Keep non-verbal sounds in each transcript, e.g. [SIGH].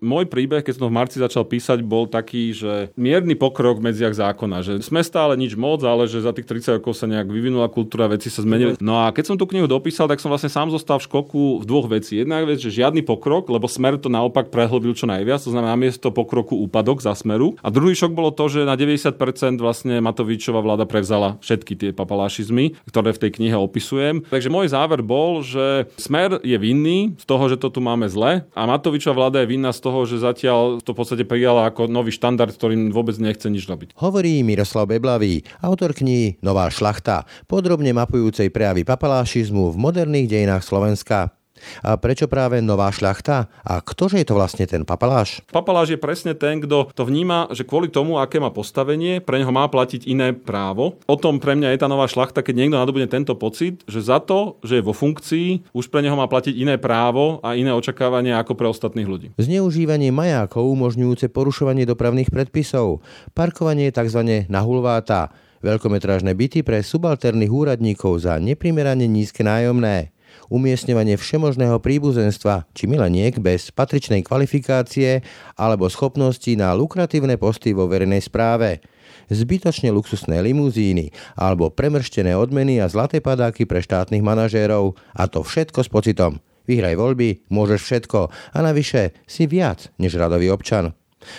môj príbeh, keď som v marci začal písať, bol taký, že mierny pokrok v medziach zákona, že sme stále nič moc, ale že za tých 30 rokov sa nejak vyvinula kultúra, veci sa zmenili. No a keď som tú knihu dopísal, tak som vlastne sám zostal v škoku v dvoch veci. Jedna vec, že žiadny pokrok, lebo smer to naopak prehlbil čo najviac, to znamená miesto pokroku úpadok za smeru. A druhý šok bolo to, že na 90% vlastne Matovičová vláda prevzala všetky tie papalášizmy, ktoré v tej knihe opisujem. Takže môj záver bol, že smer je vinný z toho, že to tu máme zle a Matovičová vláda je vinná z toho, že zatiaľ to v podstate prijala ako nový štandard, ktorým vôbec nechce nič robiť. Hovorí Miroslav Beblavý, autor knihy Nová šlachta, podrobne mapujúcej prejavy papalášizmu v moderných dejinách Slovenska. A prečo práve nová šľachta? A ktože je to vlastne ten papaláš? Papaláš je presne ten, kto to vníma, že kvôli tomu, aké má postavenie, pre neho má platiť iné právo. O tom pre mňa je tá nová šľachta, keď niekto nadobudne tento pocit, že za to, že je vo funkcii, už pre neho má platiť iné právo a iné očakávania ako pre ostatných ľudí. Zneužívanie majákov umožňujúce porušovanie dopravných predpisov, parkovanie tzv. na hulváta, veľkometrážne byty pre subalterných úradníkov za neprimerane nízke nájomné, umiestňovanie všemožného príbuzenstva či mileniek bez patričnej kvalifikácie alebo schopnosti na lukratívne posty vo verejnej správe, zbytočne luxusné limuzíny alebo premrštené odmeny a zlaté padáky pre štátnych manažérov a to všetko s pocitom. Vyhraj voľby, môžeš všetko a navyše si viac než radový občan.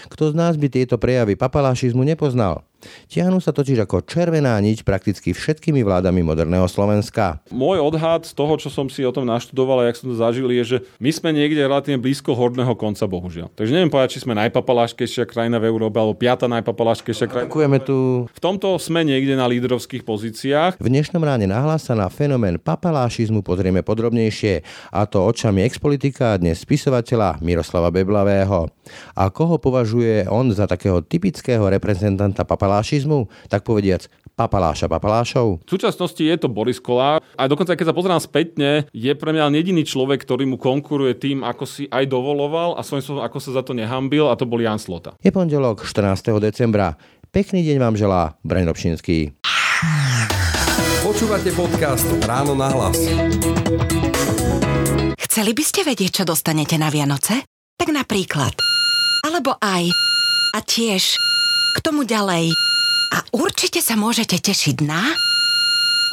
Kto z nás by tieto prejavy papalášizmu nepoznal? Tiahnu sa totiž ako červená niť prakticky všetkými vládami moderného Slovenska. Môj odhad z toho, čo som si o tom naštudoval a jak som to zažil, je, že my sme niekde relatívne blízko horného konca, bohužiaľ. Takže neviem povedať, či sme najpapaláškejšia krajina v Európe alebo piata najpapaláškejšia krajina. Ďakujeme tu. V tomto sme niekde na lídrovských pozíciách. V dnešnom ráne nahlas sa na fenomén papalášizmu pozrieme podrobnejšie, a to očami expolitika a dnes spisovateľa Miroslava Beblavého. A koho považuje on za takého typického reprezentanta papalášizmu? Papalášizmu, tak povediac papaláša papalášov? V súčasnosti je to Boris Kolár a dokonca keď sa pozerám spätne, je pre mňa jediný človek, ktorý mu konkuruje tým, ako si aj dovoloval a svojím spôsobom, ako sa za to nehambil a to bol Jan Slota. Je pondelok 14. decembra. Pekný deň vám želá Braň Robšinský. Počúvate podcast Ráno na hlas. Chceli by ste vedieť, čo dostanete na Vianoce? Tak napríklad. Alebo aj. A tiež k tomu ďalej. A určite sa môžete tešiť na...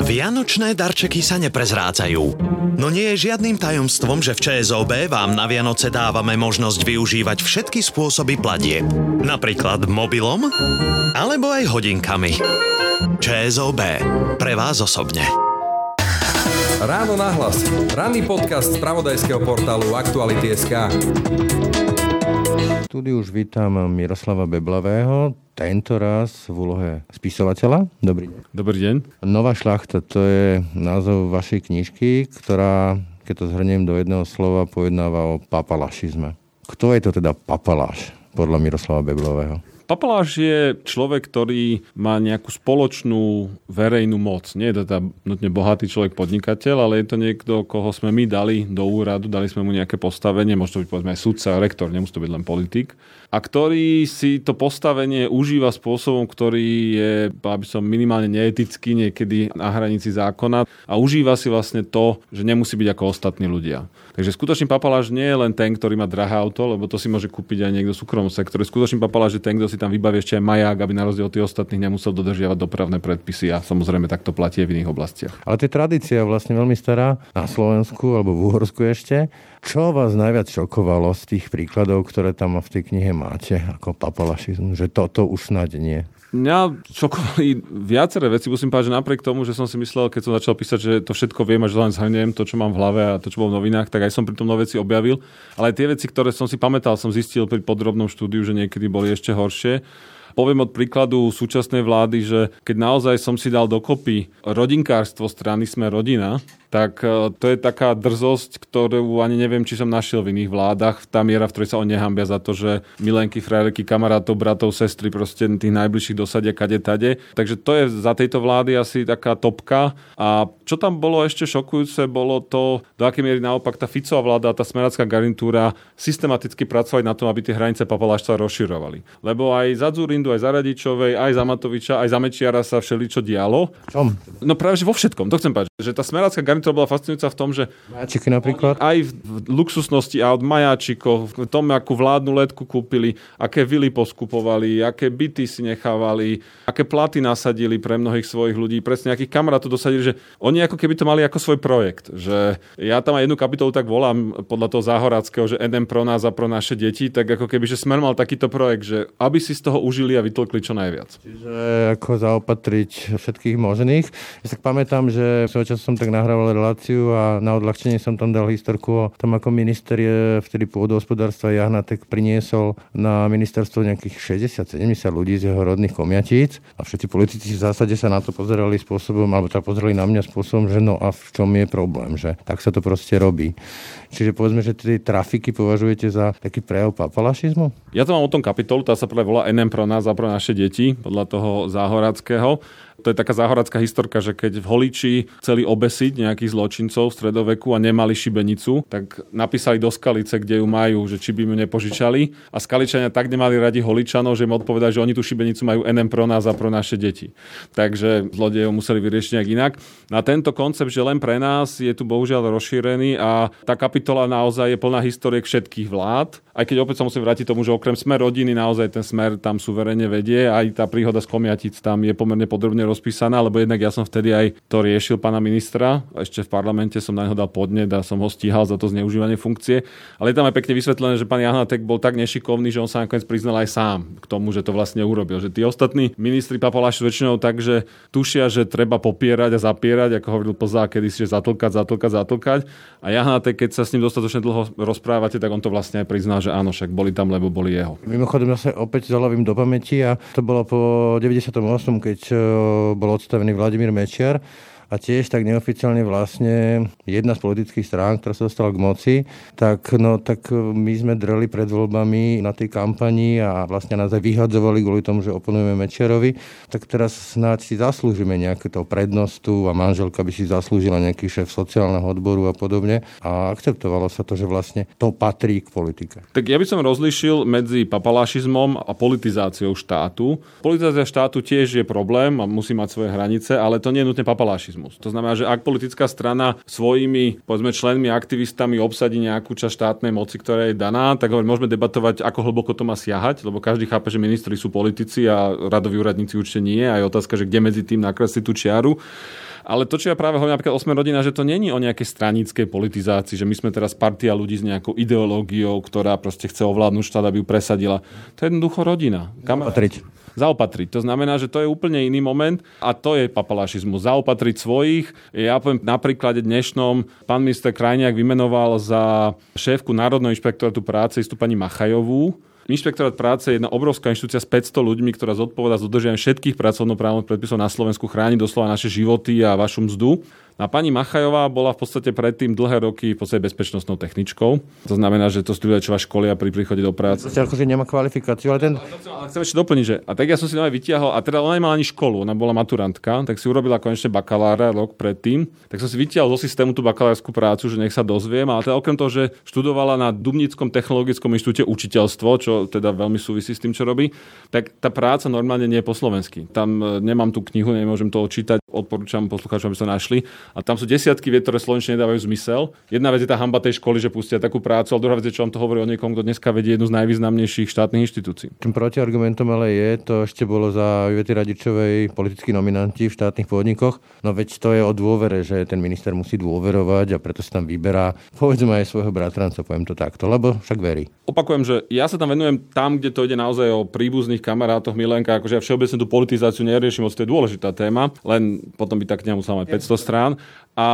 Vianočné darčeky sa neprezrádzajú. No nie je žiadnym tajomstvom, že v ČSOB vám na Vianoce dávame možnosť využívať všetky spôsoby platie. Napríklad mobilom alebo aj hodinkami. ČSOB. Pre vás osobne. Ráno nahlas. Ranný podcast z pravodajského portálu Aktuality.sk štúdiu už vítam Miroslava Beblavého, tento raz v úlohe spisovateľa. Dobrý deň. Dobrý deň. Nová šlachta, to je názov vašej knižky, ktorá, keď to zhrniem do jedného slova, pojednáva o papalašizme. Kto je to teda papaláš podľa Miroslava Beblového? Papaláš je človek, ktorý má nejakú spoločnú verejnú moc. Nie je to teda nutne bohatý človek podnikateľ, ale je to niekto, koho sme my dali do úradu, dali sme mu nejaké postavenie, môže to byť povedzme aj sudca, rektor, nemusí to byť len politik a ktorý si to postavenie užíva spôsobom, ktorý je, aby som minimálne neetický, niekedy na hranici zákona a užíva si vlastne to, že nemusí byť ako ostatní ľudia. Takže skutočný papaláš nie je len ten, ktorý má drahé auto, lebo to si môže kúpiť aj niekto v súkromnom sektore. Skutočný papaláš je ten, kto si tam vybaví ešte aj maják, aby na rozdiel od tých ostatných nemusel dodržiavať dopravné predpisy a samozrejme takto platí aj v iných oblastiach. Ale to je tradícia vlastne veľmi stará na Slovensku alebo v Uhorsku ešte. Čo vás najviac šokovalo z tých príkladov, ktoré tam v tej knihe máte, ako papalašizmus, že toto už snad nie? Mňa šokovali viaceré veci, musím povedať, že napriek tomu, že som si myslel, keď som začal písať, že to všetko viem a že len zhrniem to, čo mám v hlave a to, čo bolo v novinách, tak aj som pri tom nové veci objavil. Ale aj tie veci, ktoré som si pamätal, som zistil pri podrobnom štúdiu, že niekedy boli ešte horšie. Poviem od príkladu súčasnej vlády, že keď naozaj som si dal dokopy rodinkárstvo strany Sme rodina, tak e, to je taká drzosť, ktorú ani neviem, či som našiel v iných vládach. Tá miera, v ktorej sa oni nehambia za to, že milenky, frajerky, kamarátov, bratov, sestry, proste tých najbližších dosadia kade tade. Takže to je za tejto vlády asi taká topka. A čo tam bolo ešte šokujúce, bolo to, do akej miery naopak tá Ficová vláda, tá smeracká garnitúra systematicky pracovali na tom, aby tie hranice papaláštva rozširovali. Lebo aj Zadzurin Zurindu, aj za Radičovej, aj za Matoviča, aj za Mečiara sa všeličo dialo. Čom? No práve, že vo všetkom, to chcem povedať. Že tá garnitúra bola fascinujúca v tom, že Majačiky napríklad? aj v luxusnosti aut, majáčikov, v tom, akú vládnu letku kúpili, aké vily poskupovali, aké byty si nechávali, aké platy nasadili pre mnohých svojich ľudí, presne akých kamarátov dosadili, že oni ako keby to mali ako svoj projekt. Že ja tam aj jednu kapitolu tak volám podľa toho Záhorackého, že NM pro nás a pro naše deti, tak ako keby, že Smer mal takýto projekt, že aby si z toho užili a vytlkli čo najviac. Čiže ako zaopatriť všetkých možných. Ja sa pamätám, že svojho času som tak nahrával reláciu a na odľahčenie som tam dal historku o tom, ako minister je vtedy pôdohospodárstva Jahnatek priniesol na ministerstvo nejakých 60-70 ľudí z jeho rodných komiatíc a všetci politici v zásade sa na to pozerali spôsobom, alebo teda pozerali na mňa spôsobom, že no a v čom je problém, že tak sa to proste robí. Čiže povedzme, že tie trafiky považujete za taký prejav papalašizmu? Ja to mám o tom kapitolu, tá sa práve volá NM pro nás a pro naše deti, podľa toho Záhorackého. To je taká záhoradská historka, že keď v Holiči chceli obesiť nejakých zločincov v stredoveku a nemali šibenicu, tak napísali do Skalice, kde ju majú, že či by mu nepožičali. A Skaličania tak nemali radi Holičanov, že im odpovedali, že oni tú šibenicu majú NM pro nás a pro naše deti. Takže zlodejov museli vyriešiť nejak inak. Na tento koncept, že len pre nás, je tu bohužiaľ rozšírený a tá kapitola naozaj je plná historiek všetkých vlád. Aj keď opäť sa musím vrátiť tomu, že okrem smer rodiny naozaj ten smer tam suverene vedie, aj tá príhoda z Komiatic tam je pomerne podrobne rozpísaná, lebo jednak ja som vtedy aj to riešil pána ministra, ešte v parlamente som na neho dal podnet a som ho stíhal za to zneužívanie funkcie. Ale je tam aj pekne vysvetlené, že pán Jahnatek bol tak nešikovný, že on sa nakoniec priznal aj sám k tomu, že to vlastne urobil. Že tí ostatní ministri papaláši väčšinou tak, že tušia, že treba popierať a zapierať, ako hovoril Plzá kedysi, že zatlkať, zatlkať, zatlkať. A Jahnatek, keď sa s ním dostatočne dlho rozprávate, tak on to vlastne aj priznal, že áno, však boli tam, lebo boli jeho. Mimochodom zase opäť zalovím do pamäti a to bolo po 98., keď e, bol odstavený Vladimír Mečiar a tiež tak neoficiálne vlastne jedna z politických strán, ktorá sa dostala k moci, tak, no, tak my sme dreli pred voľbami na tej kampani a vlastne nás aj vyhadzovali kvôli tomu, že oponujeme Mečiarovi, tak teraz snáď si zaslúžime nejaké to prednostu a manželka by si zaslúžila nejaký šéf sociálneho odboru a podobne a akceptovalo sa to, že vlastne to patrí k politike. Tak ja by som rozlišil medzi papalášizmom a politizáciou štátu. Politizácia štátu tiež je problém a musí mať svoje hranice, ale to nie je nutne papalášizmus. To znamená, že ak politická strana svojimi, povedzme, členmi, aktivistami obsadí nejakú časť štátnej moci, ktorá je daná, tak hovorím, môžeme debatovať, ako hlboko to má siahať, lebo každý chápe, že ministri sú politici a radoví úradníci určite nie. A je otázka, že kde medzi tým nakresliť tú čiaru. Ale to, čo ja práve hovorím napríklad o Sme rodina, že to není o nejakej stranickej politizácii, že my sme teraz partia ľudí s nejakou ideológiou, ktorá proste chce ovládnuť štát, aby ju presadila. To je jednoducho rodina. Kam... Patriť. Zaopatriť. To znamená, že to je úplne iný moment a to je papalašizmus. Zaopatriť svojich. Ja poviem na príklade dnešnom, pán minister Krajniak vymenoval za šéfku Národného inšpektorátu práce istú pani Machajovú, Inšpektorát práce je jedna obrovská inštitúcia s 500 ľuďmi, ktorá zodpoveda za dodržiavanie všetkých pracovnoprávnych predpisov na Slovensku, chráni doslova naše životy a vašu mzdu. A pani Machajová bola v podstate predtým dlhé roky v podstate bezpečnostnou techničkou. To znamená, že to ľudia, čo vás školia pri príchode do práce. Proste akože nemá kvalifikáciu, ale ten... Ale chcem ešte doplniť, že a tak ja som si aj vytiahol, a teda ona nemala ani školu, ona bola maturantka, tak si urobila konečne bakalára rok predtým, tak som si vytiahol zo systému tú bakalárskú prácu, že nech sa dozviem, ale teda okrem toho, že študovala na Dubnickom technologickom inštitúte učiteľstvo, čo teda veľmi súvisí s tým, čo robí, tak tá práca normálne nie je po slovensky. Tam e, nemám tú knihu, nemôžem to čítať, odporúčam poslucháčom, aby sa našli. A tam sú desiatky viet, ktoré slovenčine nedávajú zmysel. Jedna vec je tá hamba tej školy, že pustia takú prácu, ale druhá vec je, čo vám to hovorí o niekom, kto dneska vedie jednu z najvýznamnejších štátnych inštitúcií. Tým protiargumentom ale je, to ešte bolo za Ivety Radičovej politickí nominanti v štátnych podnikoch. No veď to je o dôvere, že ten minister musí dôverovať a preto sa tam vyberá, povedzme aj svojho bratranca, poviem to takto, lebo však verí. Opakujem, že ja sa tam venujem tam, kde to ide naozaj o príbuzných kamarátoch, milenka, akože ja všeobecne tú politizáciu neriešim, moc to je dôležitá téma, len potom by tá kniha musela mať 500 strán. A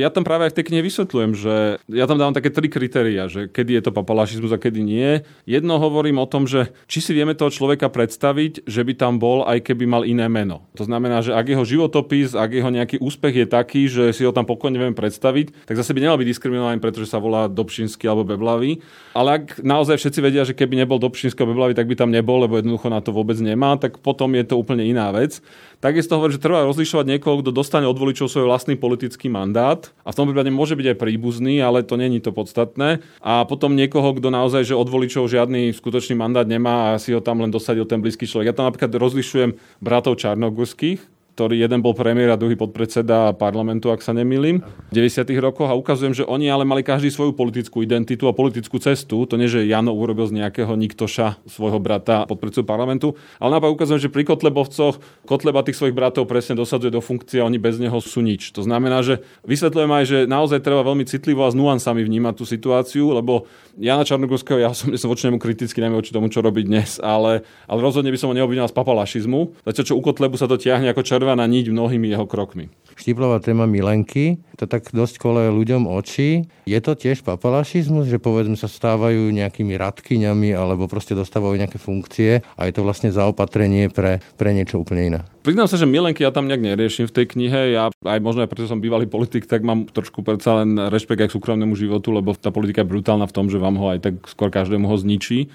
ja tam práve aj v tej knihe vysvetľujem, že ja tam dávam také tri kritéria, že kedy je to papalašizmus a kedy nie. Jedno hovorím o tom, že či si vieme toho človeka predstaviť, že by tam bol, aj keby mal iné meno. To znamená, že ak jeho životopis, ak jeho nejaký úspech je taký, že si ho tam pokojne vieme predstaviť, tak zase by nemal byť diskriminovaný, pretože sa volá Dobšinský alebo Beblavý. Ale ak naozaj všetci vedia, že keby nebol Dobšinský alebo Beblavý, tak by tam nebol, lebo jednoducho na to vôbec nemá, tak potom je to úplne iná vec. Takisto hovorí, že treba rozlišovať niekoho, kto dostane od voličov svoj vlastný politický mandát a v tom prípade môže byť aj príbuzný, ale to není to podstatné. A potom niekoho, kto naozaj, že od voličov žiadny skutočný mandát nemá a si ho tam len dosadil ten blízky človek. Ja tam napríklad rozlišujem bratov Čarnogurských, ktorý jeden bol premiér a druhý podpredseda parlamentu, ak sa nemýlim, v 90. rokoch a ukazujem, že oni ale mali každý svoju politickú identitu a politickú cestu. To nie, že Jano urobil z nejakého Niktoša svojho brata podpredsedu parlamentu, ale naopak ukazujem, že pri Kotlebovcoch Kotleba tých svojich bratov presne dosadzuje do funkcie a oni bez neho sú nič. To znamená, že vysvetľujem aj, že naozaj treba veľmi citlivo a s nuansami vnímať tú situáciu, lebo Jana Čarnogorského, ja som, som voči nemu kriticky, najmä voči tomu, čo robí dnes, ale, ale rozhodne by som ho neobvinil z papalašizmu. Zatiaľ, čo u Kotlebu sa to tiahne ako červená niť mnohými jeho krokmi. Štiplová téma Milenky, to tak dosť kole ľuďom oči. Je to tiež papalašizmus, že povedzme sa stávajú nejakými radkyňami alebo proste dostávajú nejaké funkcie a je to vlastne zaopatrenie pre, pre niečo úplne iné? Priznám sa, že milenky ja tam nejak neriešim v tej knihe. Ja aj možno aj preto som bývalý politik, tak mám trošku predsa len rešpekt aj k súkromnému životu, lebo tá politika je brutálna v tom, že vám ho aj tak skôr každému ho zničí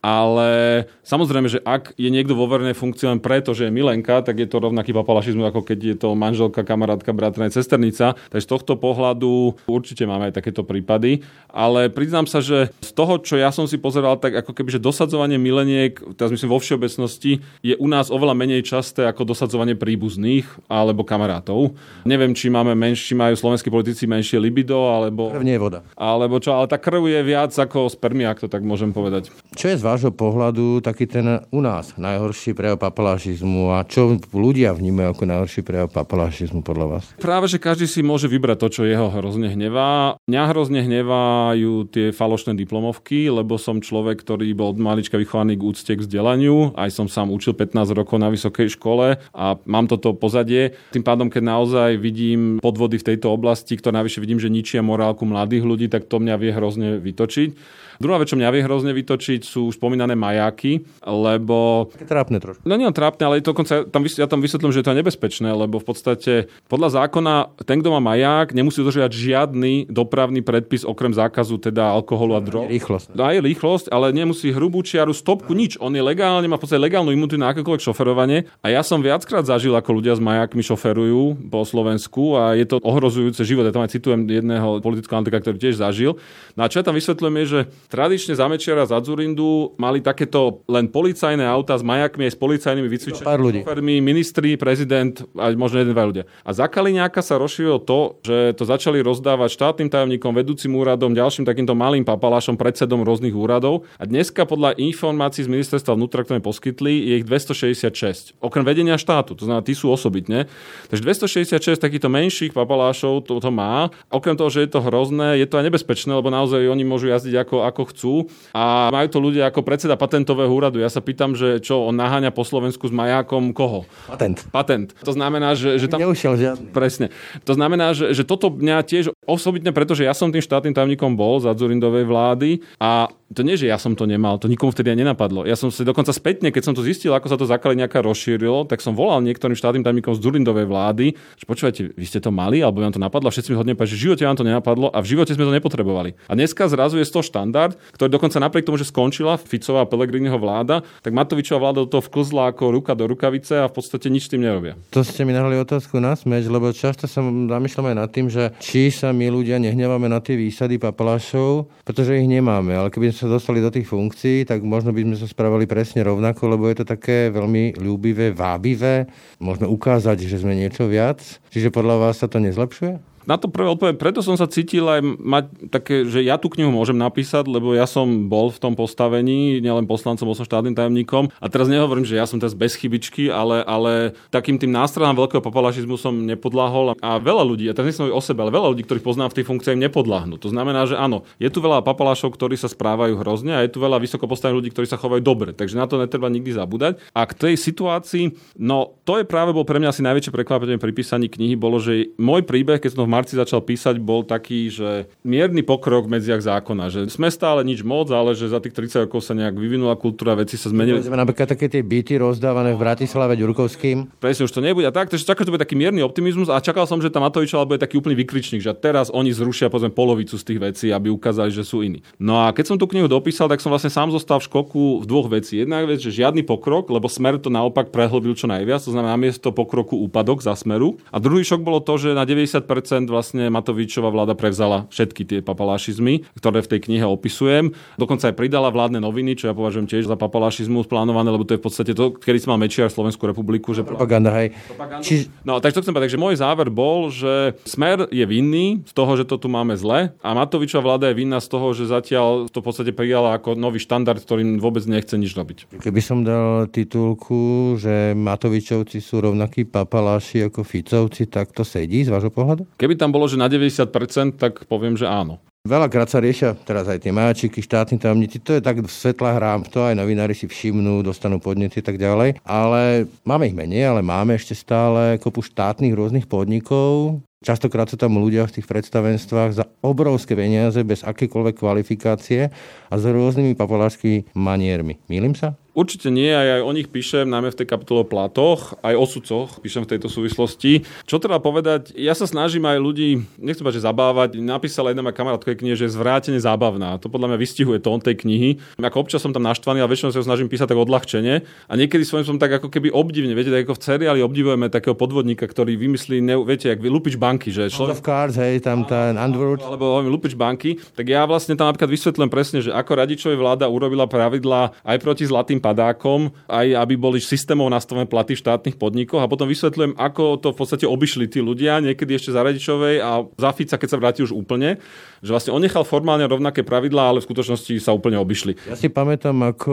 ale samozrejme, že ak je niekto vo verejnej funkcii len preto, že je milenka, tak je to rovnaký papalašizmus, ako keď je to manželka, kamarátka, bratrná, cesternica. Takže z tohto pohľadu určite máme aj takéto prípady. Ale priznám sa, že z toho, čo ja som si pozeral, tak ako keby, že dosadzovanie mileniek, teraz myslím vo všeobecnosti, je u nás oveľa menej časté ako dosadzovanie príbuzných alebo kamarátov. Neviem, či máme menš, či majú slovenskí politici menšie libido, alebo... Krv nie je voda. Alebo čo, ale tá krv je viac ako spermia, ak to tak môžem povedať. Čo je z vášho pohľadu taký ten u nás najhorší prejav papalašizmu a čo ľudia vnímajú ako najhorší prejav papalašizmu podľa vás? Práve, že každý si môže vybrať to, čo jeho hrozne hnevá. Mňa hrozne hnevajú tie falošné diplomovky, lebo som človek, ktorý bol od malička vychovaný k úcte k vzdelaniu. Aj som sám učil 15 rokov na vysokej škole a mám toto pozadie. Tým pádom, keď naozaj vidím podvody v tejto oblasti, ktoré navyše vidím, že ničia morálku mladých ľudí, tak to mňa vie hrozne vytočiť. Druhá vec, čo mňa vie hrozne vytočiť, sú už spomínané majáky, lebo... Také trápne trošku. No nie trápne, ale dokonca tam, ja tam vysvetlím, že je to nebezpečné, lebo v podstate podľa zákona ten, kto má maják, nemusí dodržiavať žiadny dopravný predpis okrem zákazu teda alkoholu a drog. Rýchlosť. Aj rýchlosť, ale nemusí hrubú čiaru, stopku, nič. On je legálne, má v podstate legálnu imunitu na akékoľvek šoferovanie. A ja som viackrát zažil, ako ľudia s majákmi šoferujú po Slovensku a je to ohrozujúce život. Ja tam aj citujem jedného politického antika, ktorý tiež zažil. No a čo ja tam vysvetľujem je, že Tradične za Mečiara, za Zurindu mali takéto len policajné auta s majakmi aj s policajnými vycvičenými šofermi, ministri, prezident a možno jeden, dva ľudia. A za Kaliňáka sa rozšírilo to, že to začali rozdávať štátnym tajomníkom, vedúcim úradom, ďalším takýmto malým papalášom, predsedom rôznych úradov. A dneska podľa informácií z ministerstva vnútra, ktoré poskytli, je ich 266. Okrem vedenia štátu, to znamená, tí sú osobitne. Takže 266 takýchto menších papalášov to, to má. Okrem toho, že je to hrozné, je to aj nebezpečné, lebo naozaj oni môžu jazdiť ako, ako ako chcú. A majú to ľudia ako predseda patentového úradu. Ja sa pýtam, že čo on naháňa po Slovensku s majákom koho? Patent. Patent. To znamená, že, že tam... Neušiel žiadny. Presne. To znamená, že, že toto mňa tiež osobitne, pretože ja som tým štátnym tajomníkom bol za Zurindovej vlády a to nie, že ja som to nemal, to nikomu vtedy aj nenapadlo. Ja som si dokonca spätne, keď som to zistil, ako sa to zakali nejaká rozšírilo, tak som volal niektorým štátnym tajomníkom z Durindovej vlády, že počúvajte, vy ste to mali, alebo vám to napadlo, všetci mi hodne že v živote vám to nenapadlo a v živote sme to nepotrebovali. A dneska zrazu je to štandard, ktorý dokonca napriek tomu, že skončila Ficová a Pelegriniho vláda, tak Matovičová vláda do toho vklzla ako ruka do rukavice a v podstate nič tým nerobia. To ste mi nahali otázku na smeč, lebo často sa zamýšľam aj nad tým, že či sa my ľudia nehneváme na tie výsady papalášov, pretože ich nemáme, ale keby sa dostali do tých funkcií, tak možno by sme sa správali presne rovnako, lebo je to také veľmi ľúbivé, vábivé. Môžeme ukázať, že sme niečo viac. Čiže podľa vás sa to nezlepšuje? Na to prvé odpoviem, preto som sa cítil aj mať také, že ja tú knihu môžem napísať, lebo ja som bol v tom postavení, nielen poslancom, bol som štátnym tajomníkom. A teraz nehovorím, že ja som teraz bez chybičky, ale, ale takým tým nástrojom veľkého papalašizmu som nepodláhol. A veľa ľudí, a teraz nechcem o sebe, ale veľa ľudí, ktorých poznám v tej funkcii, im nepodláhnu. To znamená, že áno, je tu veľa papalášov, ktorí sa správajú hrozne a je tu veľa vysoko postavených ľudí, ktorí sa chovajú dobre. Takže na to netreba nikdy zabúdať. A k tej situácii, no to je práve bol pre mňa asi najväčšie prekvapenie pri písaní knihy, bolo, že môj príbeh, keď som marci začal písať, bol taký, že mierny pokrok v medziach zákona, že sme stále nič moc, ale že za tých 30 rokov sa nejak vyvinula kultúra, veci sa zmenili. Napríklad také tie byty rozdávané v Bratislave Ďurkovským. Presne, už to nebude a tak, takže čakal, že to bude taký mierny optimizmus a čakal som, že tam Matovičová bude taký úplný vykričník, že teraz oni zrušia povedzme polovicu z tých vecí, aby ukázali, že sú iní. No a keď som tú knihu dopísal, tak som vlastne sám zostal v škoku v dvoch veci. Jedna vec, že žiadny pokrok, lebo smer to naopak prehlbil čo najviac, to znamená miesto pokroku úpadok za smeru. A druhý šok bolo to, že na 90% vlastne Matovičová vláda prevzala všetky tie papalašizmy, ktoré v tej knihe opisujem. Dokonca aj pridala vládne noviny, čo ja považujem tiež za papalašizmus plánované, lebo to je v podstate to, kedy si mal Mečiar Slovenskú republiku. Že Propaganda, hej. Či... No, takže to chcem povedať, takže môj záver bol, že Smer je vinný z toho, že to tu máme zle a Matovičová vláda je vinná z toho, že zatiaľ to v podstate prijala ako nový štandard, ktorým vôbec nechce nič robiť. Keby som dal titulku, že Matovičovci sú rovnakí papaláši ako Ficovci, tak to sedí z vášho pohľadu? Keby tam bolo, že na 90%, tak poviem, že áno. Veľakrát sa riešia teraz aj tie máčiky, štátni tajomníci, to je tak svetlá hra, to aj novinári si všimnú, dostanú podnety a tak ďalej. Ale máme ich menej, ale máme ešte stále kopu štátnych rôznych podnikov, Častokrát sú tam ľudia v tých predstavenstvách za obrovské peniaze, bez akékoľvek kvalifikácie a s rôznymi papalášskými maniermi. Mýlim sa? Určite nie, aj, aj o nich píšem, najmä v tej kapitole o platoch, aj o sudcoch píšem v tejto súvislosti. Čo treba povedať, ja sa snažím aj ľudí, nechcem povedať, že zabávať, napísala jedna moja kamarátka knihe, že je zvrátene zábavná. To podľa mňa vystihuje tón tej knihy. Ako občas som tam naštvaný, ale väčšinou sa ho snažím písať tak odľahčene. A niekedy svojím som tak ako keby obdivne, viete, tak ako v seriáli obdivujeme takého podvodníka, ktorý vymyslí, ne, viete, jak lupič banky, že človek... Of cards, hej, tam ten Underwood. Alebo lupič banky, tak ja vlastne tam napríklad vysvetlím presne, že ako radičovej vláda urobila pravidla aj proti zlatým padákom, aj aby boli systémov nastavené platy v štátnych podnikoch. A potom vysvetľujem, ako to v podstate obišli tí ľudia, niekedy ešte za Radičovej a za Fica, keď sa vráti už úplne, že vlastne on nechal formálne rovnaké pravidlá, ale v skutočnosti sa úplne obišli. Ja si pamätám, ako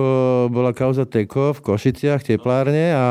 bola kauza Teko v Košiciach, teplárne a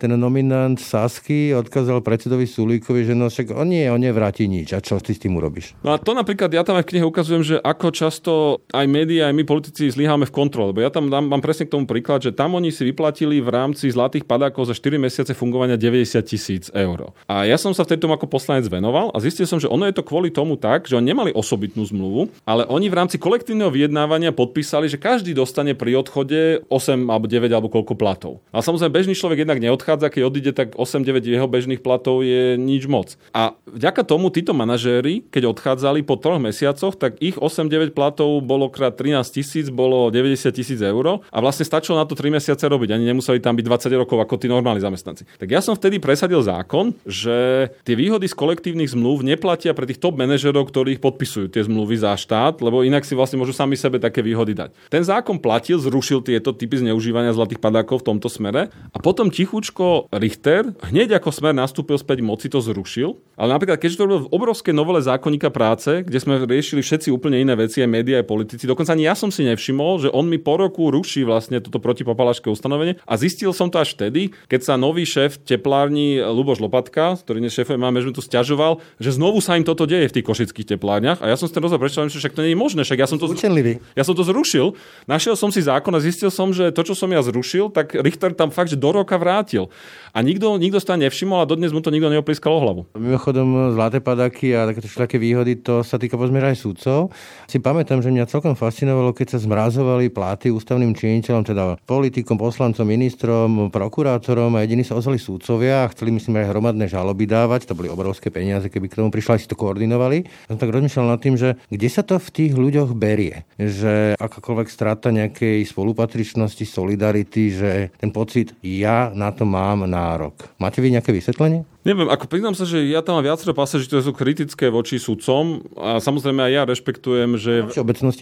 ten nominant Sasky odkázal predsedovi Sulíkovi, že no však on nie, on nevráti nič. A čo ty s tým urobíš? No a to napríklad ja tam aj v knihe ukazujem, že ako často aj médiá, aj my politici zlyháme v kontrole. Lebo ja tam dám, mám presne k tomu príklad, že tam oni si vyplatili v rámci zlatých padákov za 4 mesiace fungovania 90 tisíc eur. A ja som sa v tejto ako poslanec venoval a zistil som, že ono je to kvôli tomu tak, že oni nemali osobitnú zmluvu, ale oni v rámci kolektívneho vyjednávania podpísali, že každý dostane pri odchode 8 alebo 9 alebo koľko platov. A samozrejme bežný človek jednak neodchádza, keď odíde, tak 8-9 jeho bežných platov je nič moc. A vďaka tomu títo manažéri, keď odchádzali po troch mesiacoch, tak ich 8-9 platov bolo krát 13 tisíc, bolo 90 tisíc eur a vlastne stačilo na to 3 mesiace robiť. Ani nemuseli tam byť 20 rokov ako tí normálni zamestnanci. Tak ja som vtedy presadil zákon, že tie výhody z kolektívnych zmluv neplatia pre tých top manažerov, ktorí ich podpisujú tie zmluvy za štát, lebo inak si vlastne môžu sami sebe také výhody dať. Ten zákon platil, zrušil tieto typy zneužívania zlatých padákov v tomto smere a potom tichučko Richter, hneď ako smer nastúpil späť moci, to zrušil. Ale napríklad, keďže to bolo v obrovskej novele zákonníka práce, kde sme riešili všetci úplne iné veci, aj médiá, aj politici, dokonca ani ja som si nevšimol, že on mi po roku ruší vlastne toto protipapalašské ustanovenie a zistil som to až vtedy, keď sa nový šéf teplárni Luboš Lopatka, ktorý dnes šéfuje máme, že tu stiažoval, že znovu sa im toto deje v tých košických teplárniach a ja som si rozhovor prečítal, že však to nie je možné, však ja som to, ja som to zrušil. Našiel som si zákon a zistil som, že to, čo som ja zrušil, tak Richter tam fakt, že do roka vrátil. A nikto, nikto sa nevšimol a dodnes mu to nikto neopískal o hlavu. Mimochodom, zlaté padaky a takéto všetké výhody, to sa týka pozmier aj súdcov. Si pamätám, že mňa celkom fascinovalo, keď sa zmrazovali pláty ústavným činiteľom, teda politikom, poslancom, ministrom, prokurátorom a jediní sa ozvali súdcovia a chceli, myslím, aj hromadné žaloby dávať. To boli obrovské peniaze, keby k tomu prišli, si to koordinovali. Som tak rozmýšľal nad tým, že kde sa to v tých ľuďoch berie, že akákoľvek strata nejakej spolupatričnosti, solidarity, že ten pocit, ja na to mám nárok. Máte vy nejaké vysvetlenie? Neviem, ako priznám sa, že ja tam mám viacero pasáží, ktoré sú kritické voči sudcom a samozrejme aj ja rešpektujem, že,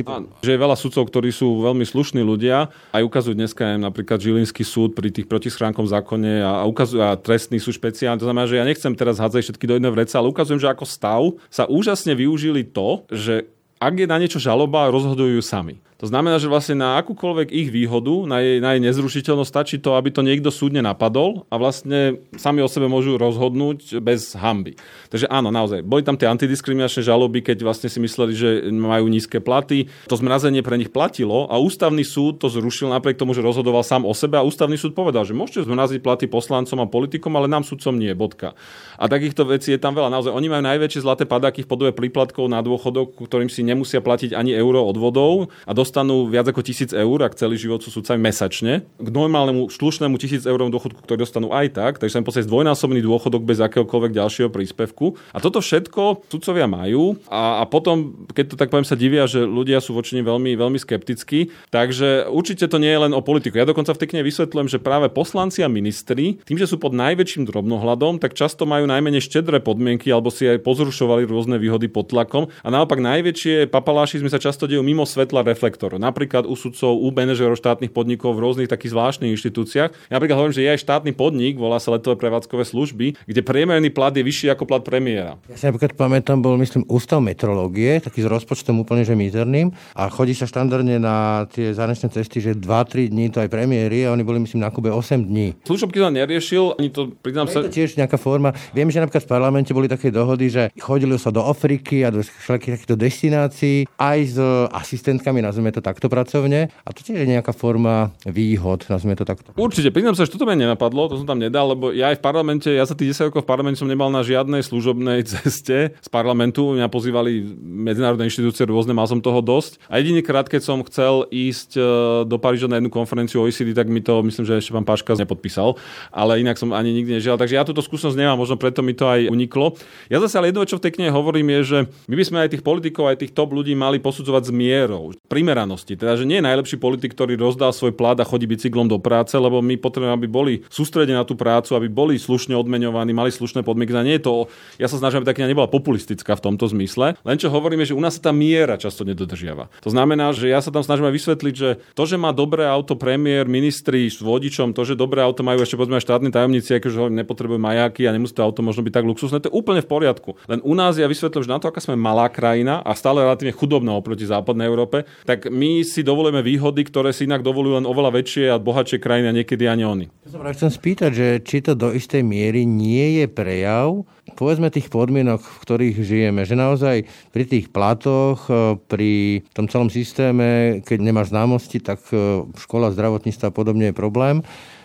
áno, že je veľa sudcov, ktorí sú veľmi slušní ľudia. Aj ukazujú dneska aj napríklad Žilinský súd pri tých protischránkom zákone a, ukazujú a trestný súd špeciálne. To znamená, že ja nechcem teraz hádzať všetky do jedného vreca, ale ukazujem, že ako stav sa úžasne využili to, že ak je na niečo žaloba, rozhodujú sami. To znamená, že vlastne na akúkoľvek ich výhodu, na jej, na jej nezrušiteľnosť stačí to, aby to niekto súdne napadol a vlastne sami o sebe môžu rozhodnúť bez hamby. Takže áno, naozaj, boli tam tie antidiskriminačné žaloby, keď vlastne si mysleli, že majú nízke platy. To zmrazenie pre nich platilo a ústavný súd to zrušil napriek tomu, že rozhodoval sám o sebe a ústavný súd povedal, že môžete zmraziť platy poslancom a politikom, ale nám sudcom nie, bodka. A takýchto vecí je tam veľa. Naozaj, oni majú najväčšie zlaté padáky v podobe príplatkov na dôchodok, ktorým si nemusia platiť ani euro odvodov a dostanú viac ako tisíc eur, ak celý život sú sudcami mesačne, k normálnemu slušnému tisíc eurovom dôchodku, ktorý dostanú aj tak, takže sa im podstate dvojnásobný dôchodok bez akéhokoľvek ďalšieho príspevku. A toto všetko sudcovia majú a, a potom, keď to tak poviem, sa divia, že ľudia sú voči veľmi, veľmi skeptickí. Takže určite to nie je len o politiku. Ja dokonca v tej knihe vysvetľujem, že práve poslanci a ministri, tým, že sú pod najväčším drobnohľadom, tak často majú najmenej štedré podmienky alebo si aj pozrušovali rôzne výhody pod tlakom. A naopak najväčšie papaláši sme sa často dejú mimo svetla reflektoru. Napríklad u sudcov, u manažerov štátnych podnikov v rôznych takých zvláštnych inštitúciách. Ja napríklad hovorím, že je aj štátny podnik, volá sa letové prevádzkové služby, kde priemerný plat je vyšší ako plat premiéra. Ja si napríklad pamätám, bol myslím ústav metrológie, taký s rozpočtom úplne že mizerným a chodí sa štandardne na tie zahraničné cesty, že 2-3 dní to aj premiéry a oni boli myslím na Kube 8 dní. Služobky to neriešil, ani to priznám sa. Je to tiež nejaká forma. Viem, že napríklad v parlamente boli také dohody, že chodili sa do Afriky a do všetkých takýchto destinácií aj s asistentkami, nazveme to takto pracovne. A to tiež je nejaká forma výhod, nazveme to takto. Určite, priznám sa, že toto mňa nenapadlo, to som tam nedal, lebo ja aj v parlamente, ja sa tých 10 rokov v parlamente som nemal na žiadnej služobnej [LAUGHS] ceste z parlamentu. Mňa pozývali medzinárodné inštitúcie rôzne, mal som toho dosť. A jediný krát, keď som chcel ísť e, do Paríža na jednu konferenciu OECD, tak mi to, myslím, že ešte pán Paška nepodpísal, ale inak som ani nikdy nežial. Takže ja túto skúsenosť nemám, možno preto mi to aj uniklo. Ja zase ale jedno, čo v tej knihe hovorím, je, že my by sme aj tých politikov, aj tých top ľudí mali posudzovať s mierou, primeranosti. Teda, že nie je najlepší politik, ktorý rozdá svoj plat a chodí bicyklom do práce, lebo my potrebujeme, aby boli sústredení na tú prácu, aby boli slušne odmeňovaní, mali slušné podmienky. A nie je to, ja sa snažím, aby tá kniha nebola populistická v tomto zmysle, len čo hovoríme, že u nás sa tá miera často nedodržiava. To znamená, že ja sa tam snažím aj vysvetliť, že to, že má dobré auto premiér, ministri s vodičom, to, že dobré auto majú ešte povedzme štátni tajomníci, akože nepotrebujú majáky a nemusí to auto možno byť tak luxusné, to je úplne v poriadku. Len u nás ja vysvetlím, že na to, aká sme malá krajina a stále relatívne chudobná oproti západnej Európe, tak my si dovolujeme výhody, ktoré si inak dovolujú len oveľa väčšie a bohatšie krajiny a niekedy ani oni. Ja chcem spýtať, že či to do istej miery nie je prejav povedzme tých podmienok, v ktorých žijeme, že naozaj pri tých platoch, e, pri tom celom systéme, keď nemáš známosti, tak e, škola zdravotníctva a podobne je problém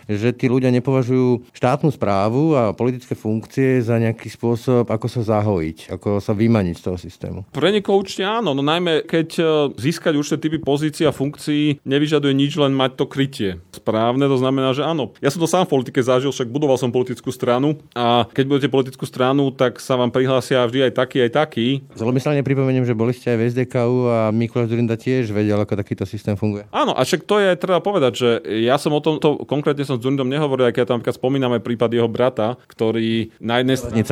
že tí ľudia nepovažujú štátnu správu a politické funkcie za nejaký spôsob, ako sa zahojiť, ako sa vymaniť z toho systému. Pre niekoho určite áno, no najmä keď e, získať určité typy pozícií a funkcií nevyžaduje nič, len mať to krytie. Správne, to znamená, že áno. Ja som to sám v politike zažil, však budoval som politickú stranu a keď budete politickú stranu, tak sa vám prihlásia vždy aj taký, aj taký. Zlomyselne pripomeniem, že boli ste aj v SDKU a Mikuláš Durinda tiež vedel, ako takýto systém funguje. Áno, a však to je treba povedať, že ja som o tomto konkrétne som s Durindom nehovoril, ak ja tam spomínam aj prípad jeho brata, ktorý na jednej strane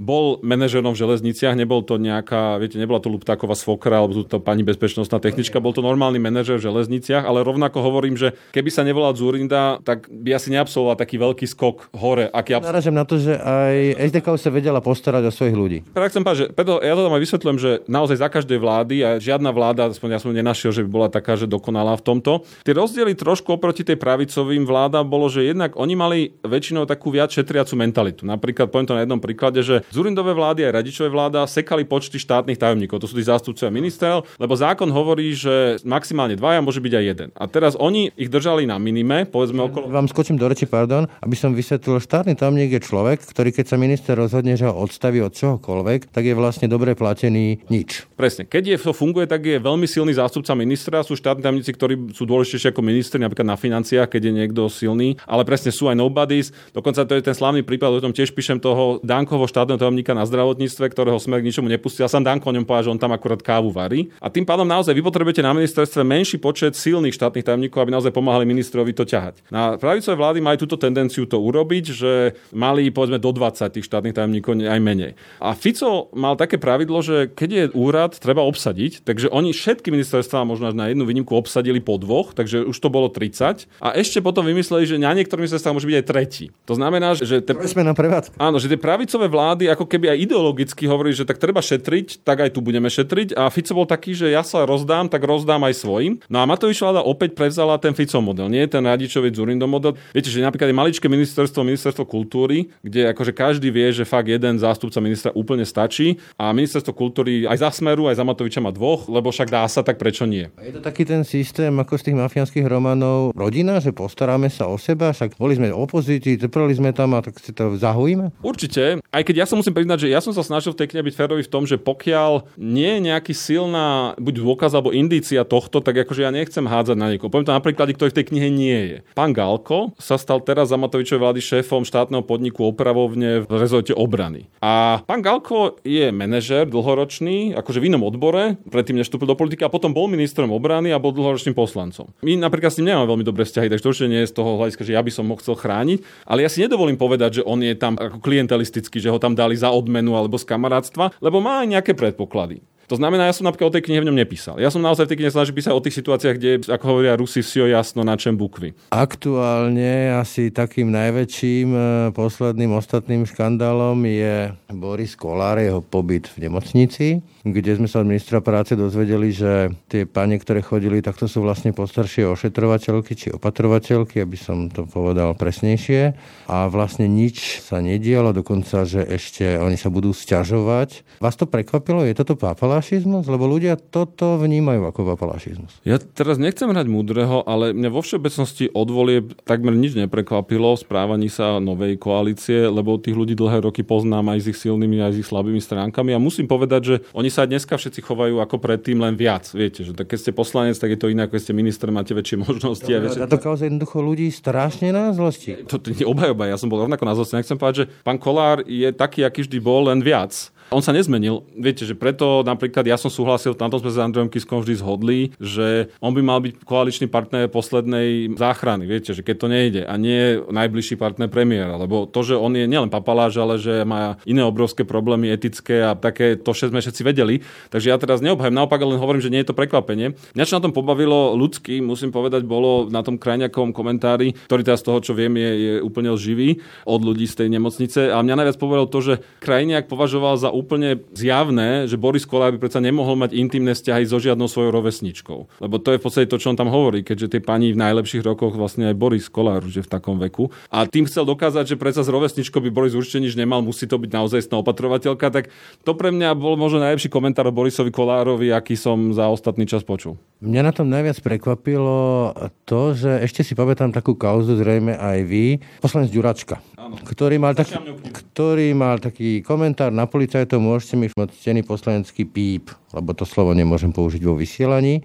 bol manažerom v železniciach, nebol to nejaká, viete, nebola to Luptáková svokra alebo to pani bezpečnostná technička, bol to normálny manažer v železniciach, ale rovnako hovorím, že keby sa nevolal Zurinda, tak by asi neabsolvoval taký veľký skok hore. Aký absol- na to, že aj SDK sa vedela postarať o svojich ľudí. Tak chcem povedať, že preto ja to tam aj vysvetľujem, že naozaj za každej vlády a žiadna vláda, aspoň ja som nenašiel, že by bola taká, že dokonalá v tomto. Tie rozdiely trošku oproti tej pravicovým vládam bolo, že jednak oni mali väčšinou takú viac šetriacu mentalitu. Napríklad, poviem to na jednom príklade, že Zurindové vlády a Radičové vláda sekali počty štátnych tajomníkov. To sú tí zástupcovia ministerov, lebo zákon hovorí, že maximálne dvaja môže byť aj jeden. A teraz oni ich držali na minime, povedzme okolo... Vám skočím do reči, pardon, aby som vysvetlil, štátny tajomník je človek, ktorý keď sa minister rozhodne, že ho odstaví od čohokoľvek, tak je vlastne dobre platený nič. Presne. Keď je, to funguje, tak je veľmi silný zástupca ministra. Sú štátni tajomníci, ktorí sú dôležitejší ako ministri, napríklad na financiách, keď je niekto silný, ale presne sú aj nobodies. Dokonca to je ten slavný prípad, o tom tiež píšem toho Dankovo štátneho tajomníka na zdravotníctve, ktorého sme k ničomu nepustil. Ja som Danko o ňom povedal, že on tam akurát kávu varí. A tým pádom naozaj vy potrebujete na ministerstve menší počet silných štátnych tajomníkov, aby naozaj pomáhali ministrovi to ťahať. Na pravicové vlády majú túto tendenciu to urobiť, že mali povedzme do 20 tých štátnych tajomníkov aj menej. A Fico mal také pravidlo, že keď je úrad, treba obsadiť, takže oni všetky ministerstvá možno až na jednu výnimku obsadili po dvoch, takže už to bolo 30. A ešte potom vymysleli, že na niektorých ministerstvách môže byť aj tretí. To znamená, že... Te... Sme na prevádzku. Áno, že tie pravicové vlády ako keby aj ideologicky hovorili, že tak treba šetriť, tak aj tu budeme šetriť. A Fico bol taký, že ja sa rozdám, tak rozdám aj svojim. No a Matovič vláda opäť prevzala ten Fico model, nie ten Radičovič Zurindo model. Viete, že napríklad je maličké ministerstvo, ministerstvo kultúry, kde akože každý vie, že fakt jeden zástupca ministra úplne stačí a ministerstvo kultúry aj za Smeru, aj za Matoviča má dvoch, lebo však dá sa, tak prečo nie? Je to taký ten systém ako z tých mafiánskych románov rodina, že postaráme sa o seba, však boli sme opozícii, trpeli sme tam a tak si to zahojíme? Určite, aj keď ja sa musím priznať, že ja som sa snažil v tej knihe byť férový v tom, že pokiaľ nie je nejaký silná buď dôkaz alebo indícia tohto, tak akože ja nechcem hádzať na niekoho. Poviem to napríklad, ktorý v tej knihe nie je. Pán Galko sa stal teraz za Matovičovej vlády šéfom štátneho podniku opravovne v rezorte obrany. A pán Galko je manažer dlhoročný, akože v inom odbore, predtým než vstúpil do politiky a potom bol ministrom obrany a bol dlhoročným poslancom. My napríklad s ním nemáme veľmi dobré vzťahy, takže to určite nie je z toho hľadiska, že ja by som ho chcel chrániť, ale ja si nedovolím povedať, že on je tam ako klientelistický, že ho tam dali za odmenu alebo z kamarátstva, lebo má aj nejaké predpoklady. To znamená, ja som napríklad o tej knihe v ňom nepísal. Ja som naozaj v tej knihe snažil písať o tých situáciách, kde, ako hovoria Rusi, si jasno na čem bukvy. Aktuálne asi takým najväčším e, posledným ostatným škandálom je Boris Kolár, jeho pobyt v nemocnici kde sme sa od ministra práce dozvedeli, že tie pane, ktoré chodili, tak to sú vlastne postaršie ošetrovateľky či opatrovateľky, aby som to povedal presnejšie. A vlastne nič sa nedialo, dokonca, že ešte oni sa budú sťažovať. Vás to prekvapilo? Je toto papalašizmus? Lebo ľudia toto vnímajú ako papalašizmus. Ja teraz nechcem hrať múdreho, ale mňa vo všeobecnosti odvolie takmer nič neprekvapilo v správaní sa novej koalície, lebo tých ľudí dlhé roky poznám aj s ich silnými, aj s ich slabými stránkami a musím povedať, že oni sa dneska všetci chovajú ako predtým len viac. Viete, že tak keď ste poslanec, tak je to iné, ako keď ste minister, máte väčšie možnosti. No, a to kauza jednoducho ľudí strašne na zlosti. To, to je obhajoba, ja som bol rovnako na zlosti. Nechcem povedať, že pán Kolár je taký, aký vždy bol, len viac. On sa nezmenil. Viete, že preto napríklad ja som súhlasil, tam sme s Andrejom Kiskom vždy zhodli, že on by mal byť koaličný partner poslednej záchrany. Viete, že keď to nejde a nie najbližší partner premiéra, lebo to, že on je nielen papaláž, ale že má iné obrovské problémy etické a také, to sme všetci vedeli. Takže ja teraz neobhajem, naopak len hovorím, že nie je to prekvapenie. Mňa čo na tom pobavilo ľudský, musím povedať, bolo na tom krajňakovom komentári, ktorý teraz z toho, čo viem, je, je úplne živý od ľudí z tej nemocnice. A mňa najviac pobavilo to, že krajňak považoval za úplne zjavné, že Boris Kolár by predsa nemohol mať intimné vzťahy so žiadnou svojou rovesničkou. Lebo to je v podstate to, čo on tam hovorí, keďže tie pani v najlepších rokoch vlastne aj Boris Kolár už je v takom veku. A tým chcel dokázať, že predsa s rovesničkou by Boris určite nič nemal, musí to byť naozaj opatrovateľka. Tak to pre mňa bol možno najlepší komentár o Borisovi Kolárovi, aký som za ostatný čas počul. Mňa na tom najviac prekvapilo to, že ešte si pamätám takú kauzu, zrejme aj vy, poslanec Ďuračka, ktorý mal, taký, ktorý mal taký komentár na policajtov, môžete mi ctený poslanecký píp, lebo to slovo nemôžem použiť vo vysielaní.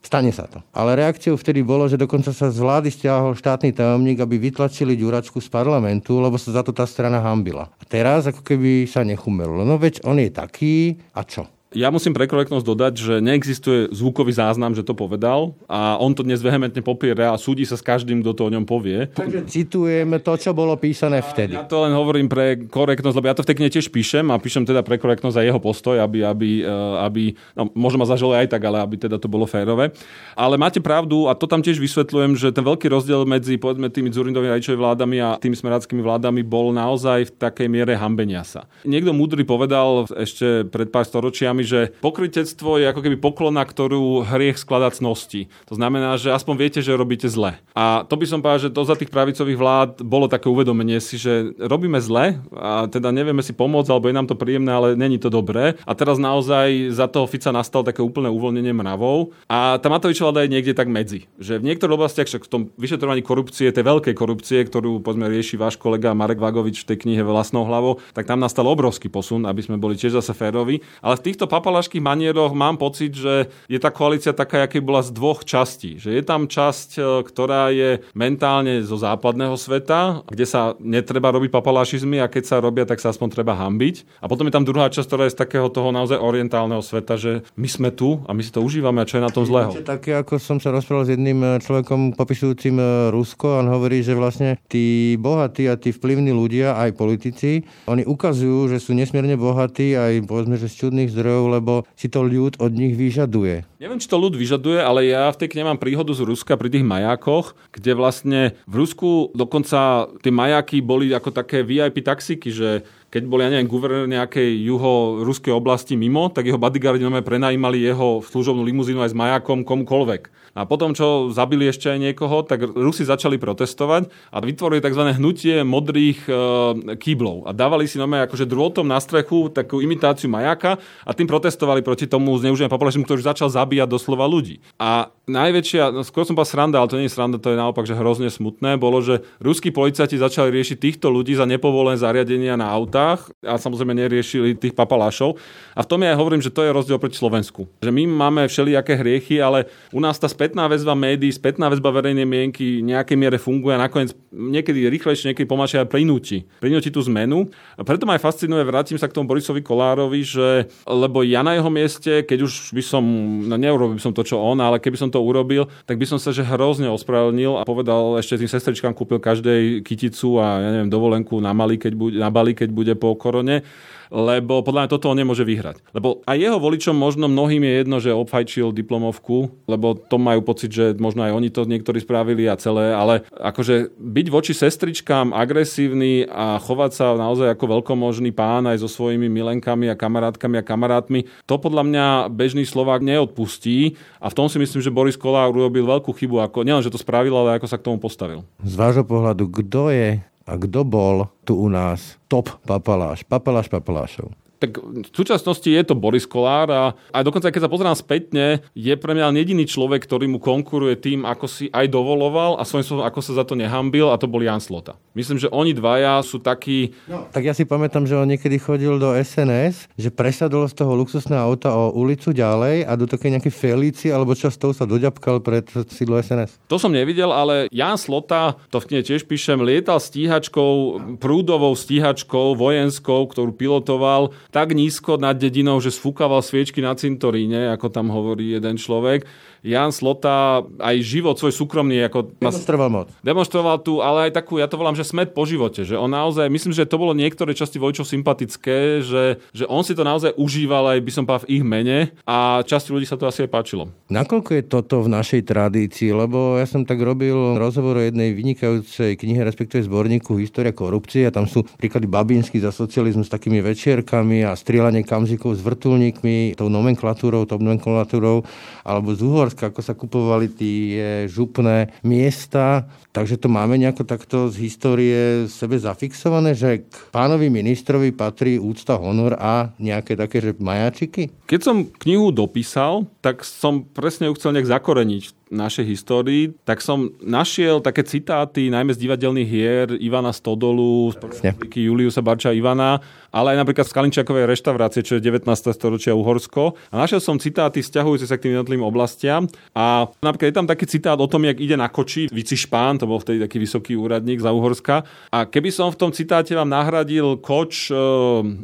Stane sa to. Ale reakciou vtedy bolo, že dokonca sa z vlády stiahol štátny tajomník, aby vytlačili Ďuračku z parlamentu, lebo sa za to tá strana hambila. A teraz ako keby sa nechumelo. No veď on je taký a čo? Ja musím pre korektnosť dodať, že neexistuje zvukový záznam, že to povedal a on to dnes vehementne popiera a súdi sa s každým, kto to o ňom povie. Takže citujeme to, čo bolo písané vtedy. Ja to len hovorím pre korektnosť, lebo ja to v tej knihe tiež píšem a píšem teda pre korektnosť aj jeho postoj, aby, aby, e, aby no, možno ma zažili aj tak, ale aby teda to bolo férové. Ale máte pravdu a to tam tiež vysvetľujem, že ten veľký rozdiel medzi povedzme tými Zurindovými rajčovými vládami a tými smeráckými vládami bol naozaj v takej miere hambenia sa. Niekto múdry povedal ešte pred pár storočiami, slovami, že pokrytectvo je ako keby poklona, ktorú hriech skladať cnosti. To znamená, že aspoň viete, že robíte zle. A to by som povedal, že to za tých pravicových vlád bolo také uvedomenie si, že robíme zle a teda nevieme si pomôcť, alebo je nám to príjemné, ale není to dobré. A teraz naozaj za toho Fica nastal také úplné uvoľnenie mravov. A tá Matovičová vláda je niekde tak medzi. Že v niektorých oblastiach, však v tom vyšetrovaní korupcie, tej veľkej korupcie, ktorú povedzme rieši váš kolega Marek Vagovič v tej knihe vlastnou hlavou, tak tam nastal obrovský posun, aby sme boli tiež zase férovi. Ale v týchto papalašských manieroch mám pocit, že je tá koalícia taká, aké bola z dvoch častí. Že je tam časť, e, ktorá je mentálne zo západného sveta, kde sa netreba robiť papalašizmy a keď sa robia, tak sa aspoň treba hambiť. A potom je tam druhá časť, ktorá je z takého toho naozaj orientálneho sveta, že my sme tu a my si to užívame a čo je na tom zlého. Také ako som sa rozprával s jedným e, človekom popisujúcim e, Rusko, on hovorí, že vlastne tí bohatí a tí vplyvní ľudia, aj politici, oni ukazujú, že sú nesmierne bohatí aj povedzme, že z čudných zdrojov zdrojov, lebo si to ľud od nich vyžaduje. Neviem, či to ľud vyžaduje, ale ja v tej knihe mám príhodu z Ruska pri tých majákoch, kde vlastne v Rusku dokonca tie majáky boli ako také VIP taxíky, že keď bol, ja neviem, guvernér nejakej juho-ruskej oblasti mimo, tak jeho bodyguardi prenajímali jeho služobnú limuzínu aj s majakom komukolvek. A potom, čo zabili ešte aj niekoho, tak Rusi začali protestovať a vytvorili tzv. hnutie modrých e, kýblov. A dávali si nome akože drôtom na strechu takú imitáciu majáka a tým protestovali proti tomu zneužívaniu populačnému, ktorý začal zabíjať doslova ľudí. A najväčšia, no skôr som povedal sranda, ale to nie je sranda, to je naopak, že hrozne smutné, bolo, že ruskí policajti začali riešiť týchto ľudí za nepovolené zariadenia na autách a samozrejme neriešili tých papalášov. A v tom ja hovorím, že to je rozdiel proti Slovensku. Že my máme všelijaké hriechy, ale u nás tá spätná väzba médií, spätná väzba verejnej mienky v nejakej miere funguje a nakoniec niekedy rýchlejšie, niekedy pomalšie aj prinúti. Prinúti tú zmenu. A preto ma aj fascinuje, vrátim sa k tomu Borisovi Kolárovi, že lebo ja na jeho mieste, keď už by som, no neurobil som to, čo on, ale keby som to urobil, tak by som sa že hrozne ospravedlnil a povedal ešte tým sestričkám kúpil každej kyticu a ja neviem, dovolenku na, Mali, keď bude, na Bali, keď bude po korone lebo podľa mňa toto on nemôže vyhrať. Lebo aj jeho voličom možno mnohým je jedno, že obfajčil diplomovku, lebo to majú pocit, že možno aj oni to niektorí spravili a celé, ale akože byť voči sestričkám agresívny a chovať sa naozaj ako veľkomožný pán aj so svojimi milenkami a kamarátkami a kamarátmi, to podľa mňa bežný Slovák neodpustí a v tom si myslím, že Boris Kolár urobil veľkú chybu, ako nielen, že to spravil, ale ako sa k tomu postavil. Z vášho pohľadu, kto je a kto bol tu u nás top papaláš, papaláš papalášov? Tak v súčasnosti je to Boris Kolár a aj dokonca, keď sa pozerám spätne, je pre mňa jediný človek, ktorý mu konkuruje tým, ako si aj dovoloval a svojím spôsobom, ako sa za to nehambil a to bol Jan Slota. Myslím, že oni dvaja sú takí... No, tak ja si pamätám, že on niekedy chodil do SNS, že presadol z toho luxusného auta o ulicu ďalej a do také nejakej Felíci alebo častou sa doďapkal pred sídlo SNS. To som nevidel, ale Jan Slota, to v tiež píšem, lietal stíhačkou, prúdovou stíhačkou vojenskou, ktorú pilotoval tak nízko nad dedinou, že sfúkaval sviečky na cintoríne, ako tam hovorí jeden človek. Jan Slota aj život svoj súkromný ako... Demonstroval moc. Demonstroval tu, ale aj takú, ja to volám, že smet po živote. Že on naozaj, myslím, že to bolo niektoré časti voličov sympatické, že, že on si to naozaj užíval aj, by som povedal, v ich mene a časti ľudí sa to asi aj páčilo. Nakoľko je toto v našej tradícii? Lebo ja som tak robil rozhovor o jednej vynikajúcej knihe, respektíve zborníku História korupcie a tam sú príklady Babinsky za socializmu s takými večierkami a strieľanie kamzikov s vrtulníkmi, tou nomenklatúrou, tou nomenklatúrou, alebo z Uhorska, ako sa kupovali tie župné miesta. Takže to máme nejako takto z histórie sebe zafixované, že k pánovi ministrovi patrí úcta, honor a nejaké také, že majačiky? Keď som knihu dopísal, tak som presne ju chcel nejak zakoreniť našej histórii, tak som našiel také citáty, najmä z divadelných hier Ivana Stodolu, z Juliusa Barča Ivana, ale aj napríklad z Kalinčakovej reštaurácie, čo je 19. storočia Uhorsko. A našiel som citáty vzťahujúce sa k tým jednotlivým oblastiam. A napríklad je tam taký citát o tom, jak ide na koči Vici Špán, to bol vtedy taký vysoký úradník za Uhorska. A keby som v tom citáte vám nahradil koč e,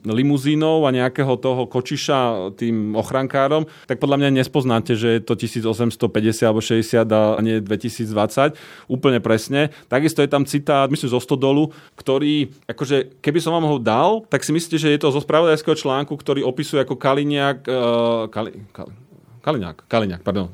limuzínou a nejakého toho kočiša tým ochrankárom, tak podľa mňa nespoznáte, že je to 1850 alebo 60 a nie 2020, úplne presne. Takisto je tam citát, myslím, zo Stodolu, ktorý, akože, keby som vám ho dal, tak si myslíte, že je to zo spravodajského článku, ktorý opisuje ako Kaliniak, uh, Kali, Kali, Kaliňák, Kaliňák, pardon,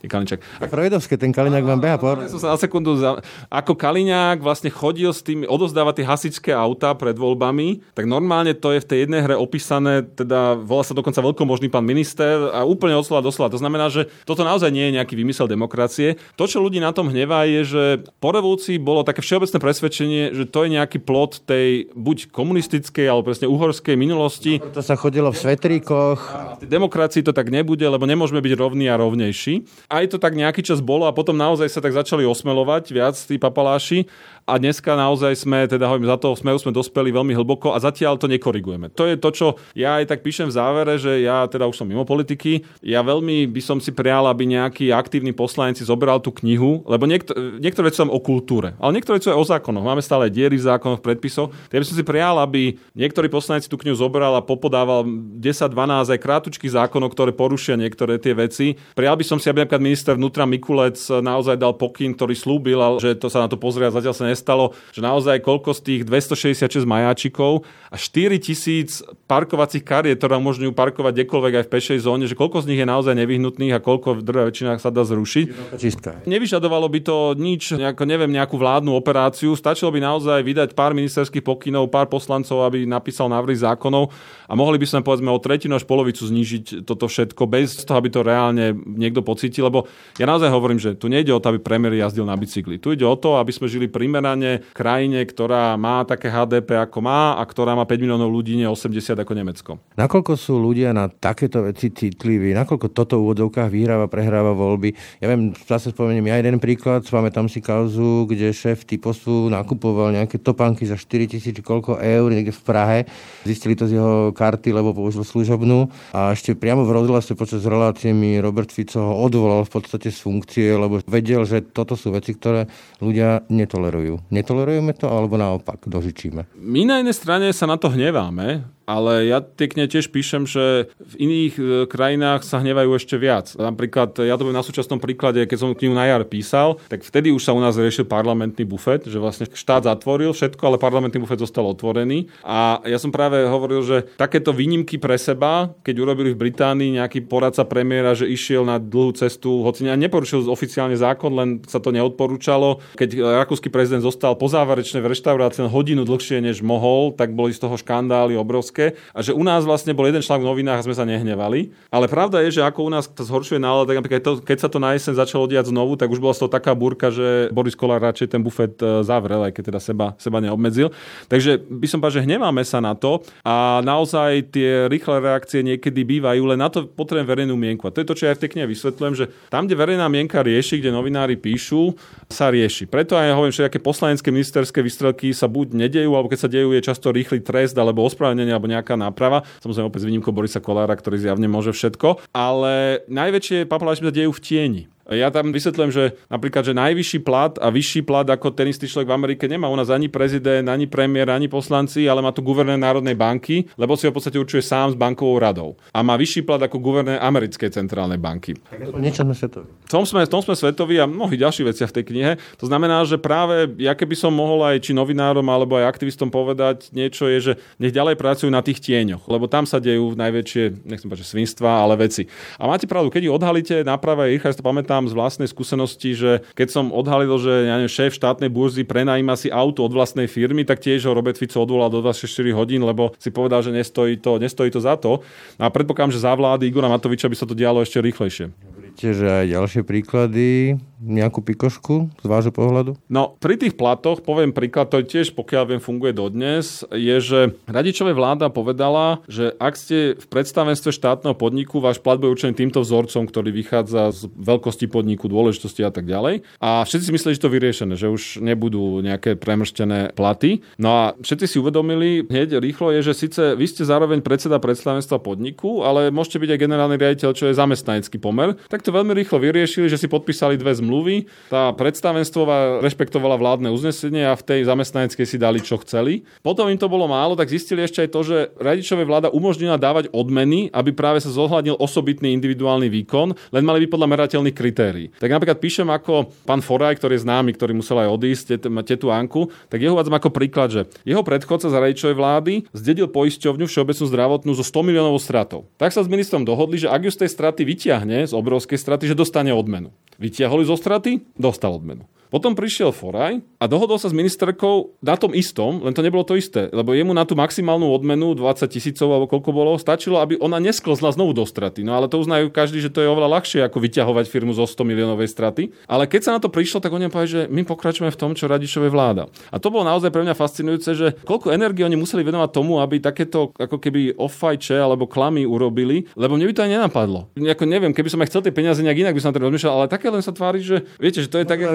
nie Kaliňčák. Freudovské, ten Kaliňák vám beha por. Som sa na sekundu, za... ako Kaliňák vlastne chodil s tým, odozdávať tie hasičské auta pred voľbami, tak normálne to je v tej jednej hre opísané, teda volá sa dokonca veľkomožný pán minister a úplne od slova do slova. To znamená, že toto naozaj nie je nejaký vymysel demokracie. To, čo ľudí na tom hnevá, je, že po revolúcii bolo také všeobecné presvedčenie, že to je nejaký plot tej buď komunistickej alebo presne uhorskej minulosti. No, to sa chodilo v svetríkoch. A v demokracii to tak nebude, lebo nemôže môžeme byť rovní a rovnejší. Aj to tak nejaký čas bolo a potom naozaj sa tak začali osmelovať viac tí papaláši a dneska naozaj sme, teda hovorím, za to sme, sme dospeli veľmi hlboko a zatiaľ to nekorigujeme. To je to, čo ja aj tak píšem v závere, že ja teda už som mimo politiky, ja veľmi by som si prial, aby nejaký aktívny poslanec si zobral tú knihu, lebo niekto, niektoré veci sú o kultúre, ale niektoré sú aj o zákonoch. Máme stále diery v zákonoch, predpisoch. Ja by som si prial, aby niektorý poslanec tú knihu zobral a popodával 10-12 aj krátučkých zákonov, ktoré porušia niektoré tie veci. Prijal by som si, aby napríklad minister vnútra Mikulec naozaj dal pokyn, ktorý slúbil, že to sa na to pozrie a zatiaľ sa nestalo, že naozaj koľko z tých 266 majáčikov a 4000 parkovacích kariet, ktoré umožňujú parkovať kdekoľvek aj v pešej zóne, že koľko z nich je naozaj nevyhnutných a koľko v drvej väčšinách sa dá zrušiť. Nevyžadovalo by to nič, nejako, neviem, nejakú vládnu operáciu, stačilo by naozaj vydať pár ministerských pokynov, pár poslancov, aby napísal návrhy zákonov a mohli by sme povedzme o tretinu až polovicu znížiť toto všetko bez toho, aby to reálne niekto pocítil, lebo ja naozaj hovorím, že tu nejde o to, aby premiér jazdil na bicykli. Tu ide o to, aby sme žili primerane krajine, ktorá má také HDP ako má a ktorá má 5 miliónov ľudí, nie 80 ako Nemecko. Nakoľko sú ľudia na takéto veci citliví, nakoľko toto v úvodovkách vyhráva, prehráva voľby. Ja viem, zase spomeniem ja jeden príklad, tam si kauzu, kde šéf typosu nakupoval nejaké topánky za 4 tisíc koľko eur niekde v Prahe. Zistili to z jeho karty, lebo použil služobnú. A ešte priamo v rozhlase počas relácie mi Robert Fico ho odvolal v podstate z funkcie, lebo vedel, že toto sú veci, ktoré ľudia netolerujú. Netolerujeme to, alebo naopak dožičíme? My na jednej strane sa na to hneváme, ale ja pekne tiež píšem, že v iných e, krajinách sa hnevajú ešte viac. Napríklad, ja to na súčasnom príklade, keď som knihu na jar písal, tak vtedy už sa u nás riešil parlamentný bufet, že vlastne štát zatvoril všetko, ale parlamentný bufet zostal otvorený. A ja som práve hovoril, že takéto výnimky pre seba, keď urobili v Británii nejaký poradca premiéra, že išiel na dlhú cestu, hoci neporušil oficiálne zákon, len sa to neodporúčalo. Keď rakúsky prezident zostal po záverečnej v reštaurácii hodinu dlhšie, než mohol, tak boli z toho škandály obrovské a že u nás vlastne bol jeden článok v novinách a sme sa nehnevali. Ale pravda je, že ako u nás to zhoršuje nálada, tak napríklad to, keď sa to na jeseň začalo diať znovu, tak už bola z toho taká burka, že Boris Kolár radšej ten bufet e, zavrel, aj keď teda seba, seba neobmedzil. Takže by som povedal, že hneváme sa na to a naozaj tie rýchle reakcie niekedy bývajú, len na to potrebujem verejnú mienku. A to je to, čo ja v tej knihe vysvetľujem, že tam, kde verejná mienka rieši, kde novinári píšu, sa rieši. Preto aj ja hovorím, že aké poslanecké ministerské výstrelky sa buď nedejú, alebo keď sa dejú, je často rýchly trest alebo ospravedlnenie alebo nejaká náprava. Samozrejme opäť s výnimkou Borisa Kolára, ktorý zjavne môže všetko. Ale najväčšie papalášmi sa dejú v tieni. Ja tam vysvetľujem, že napríklad, že najvyšší plat a vyšší plat ako ten istý človek v Amerike nemá u nás ani prezident, ani premiér, ani poslanci, ale má tu guvernér Národnej banky, lebo si ho v podstate určuje sám s bankovou radou. A má vyšší plat ako guvernér Americkej centrálnej banky. Niečo sme svetoví. V tom sme, v tom sme svetoví a mnohí ďalší veci v tej knihe. To znamená, že práve ja keby som mohol aj či novinárom alebo aj aktivistom povedať niečo je, že nech ďalej pracujú na tých tieňoch, lebo tam sa dejú najväčšie, nechcem povedať, svinstva, ale veci. A máte pravdu, keď ich odhalíte, naprave ich, ja to pamätám, pamätám z vlastnej skúsenosti, že keď som odhalil, že ja neviem, šéf štátnej burzy prenajíma si auto od vlastnej firmy, tak tiež ho Robert Fico odvolal do 24 hodín, lebo si povedal, že nestojí to, nestojí to za to. A predpokladám, že za vlády Igora Matoviča by sa to dialo ešte rýchlejšie. Viete, že aj ďalšie príklady, nejakú pikošku z vášho pohľadu? No, pri tých platoch, poviem príklad, to tiež, pokiaľ viem, funguje dodnes, je, že Radičová vláda povedala, že ak ste v predstavenstve štátneho podniku, váš plat bude určený týmto vzorcom, ktorý vychádza z veľkosti podniku, dôležitosti a tak ďalej. A všetci si mysleli, že to vyriešené, že už nebudú nejaké premrštené platy. No a všetci si uvedomili hneď rýchlo je, že síce vy ste zároveň predseda predstavenstva podniku, ale môžete byť aj generálny riaditeľ, čo je zamestnanecký pomer. Tak to veľmi rýchlo vyriešili, že si podpísali dve zmluvy. Tá predstavenstvo rešpektovala vládne uznesenie a v tej zamestnaneckej si dali, čo chceli. Potom im to bolo málo, tak zistili ešte aj to, že radičové vláda umožnila dávať odmeny, aby práve sa zohľadnil osobitný individuálny výkon, len mali byť podľa merateľných kritérií. Tak napríklad píšem ako pán Foraj, ktorý je známy, ktorý musel aj odísť, tetu Anku, tak jeho uvádzam ako príklad, že jeho predchodca za radičovej vlády zdedil poisťovňu všeobecnú zdravotnú so 100 miliónovou stratou. Tak sa s ministrom dohodli, že ak ju z tej straty vyťahne, z obrovskej straty, že dostane odmenu. Vytiahli zo straty, dostal odmenu. Potom prišiel Foraj a dohodol sa s ministerkou na tom istom, len to nebolo to isté, lebo jemu na tú maximálnu odmenu 20 tisícov alebo koľko bolo, stačilo, aby ona nesklzla znovu do straty. No ale to uznajú každý, že to je oveľa ľahšie ako vyťahovať firmu zo 100 miliónovej straty. Ale keď sa na to prišlo, tak oni povedali, že my pokračujeme v tom, čo Radičové vláda. A to bolo naozaj pre mňa fascinujúce, že koľko energie oni museli venovať tomu, aby takéto ako keby offajče alebo klamy urobili, lebo mne by to aj nenapadlo. Nejako neviem, keby som aj chcel tie peniaze nejak inak by som to rozmýšľal, ale také len sa tvári, že viete, že to je také...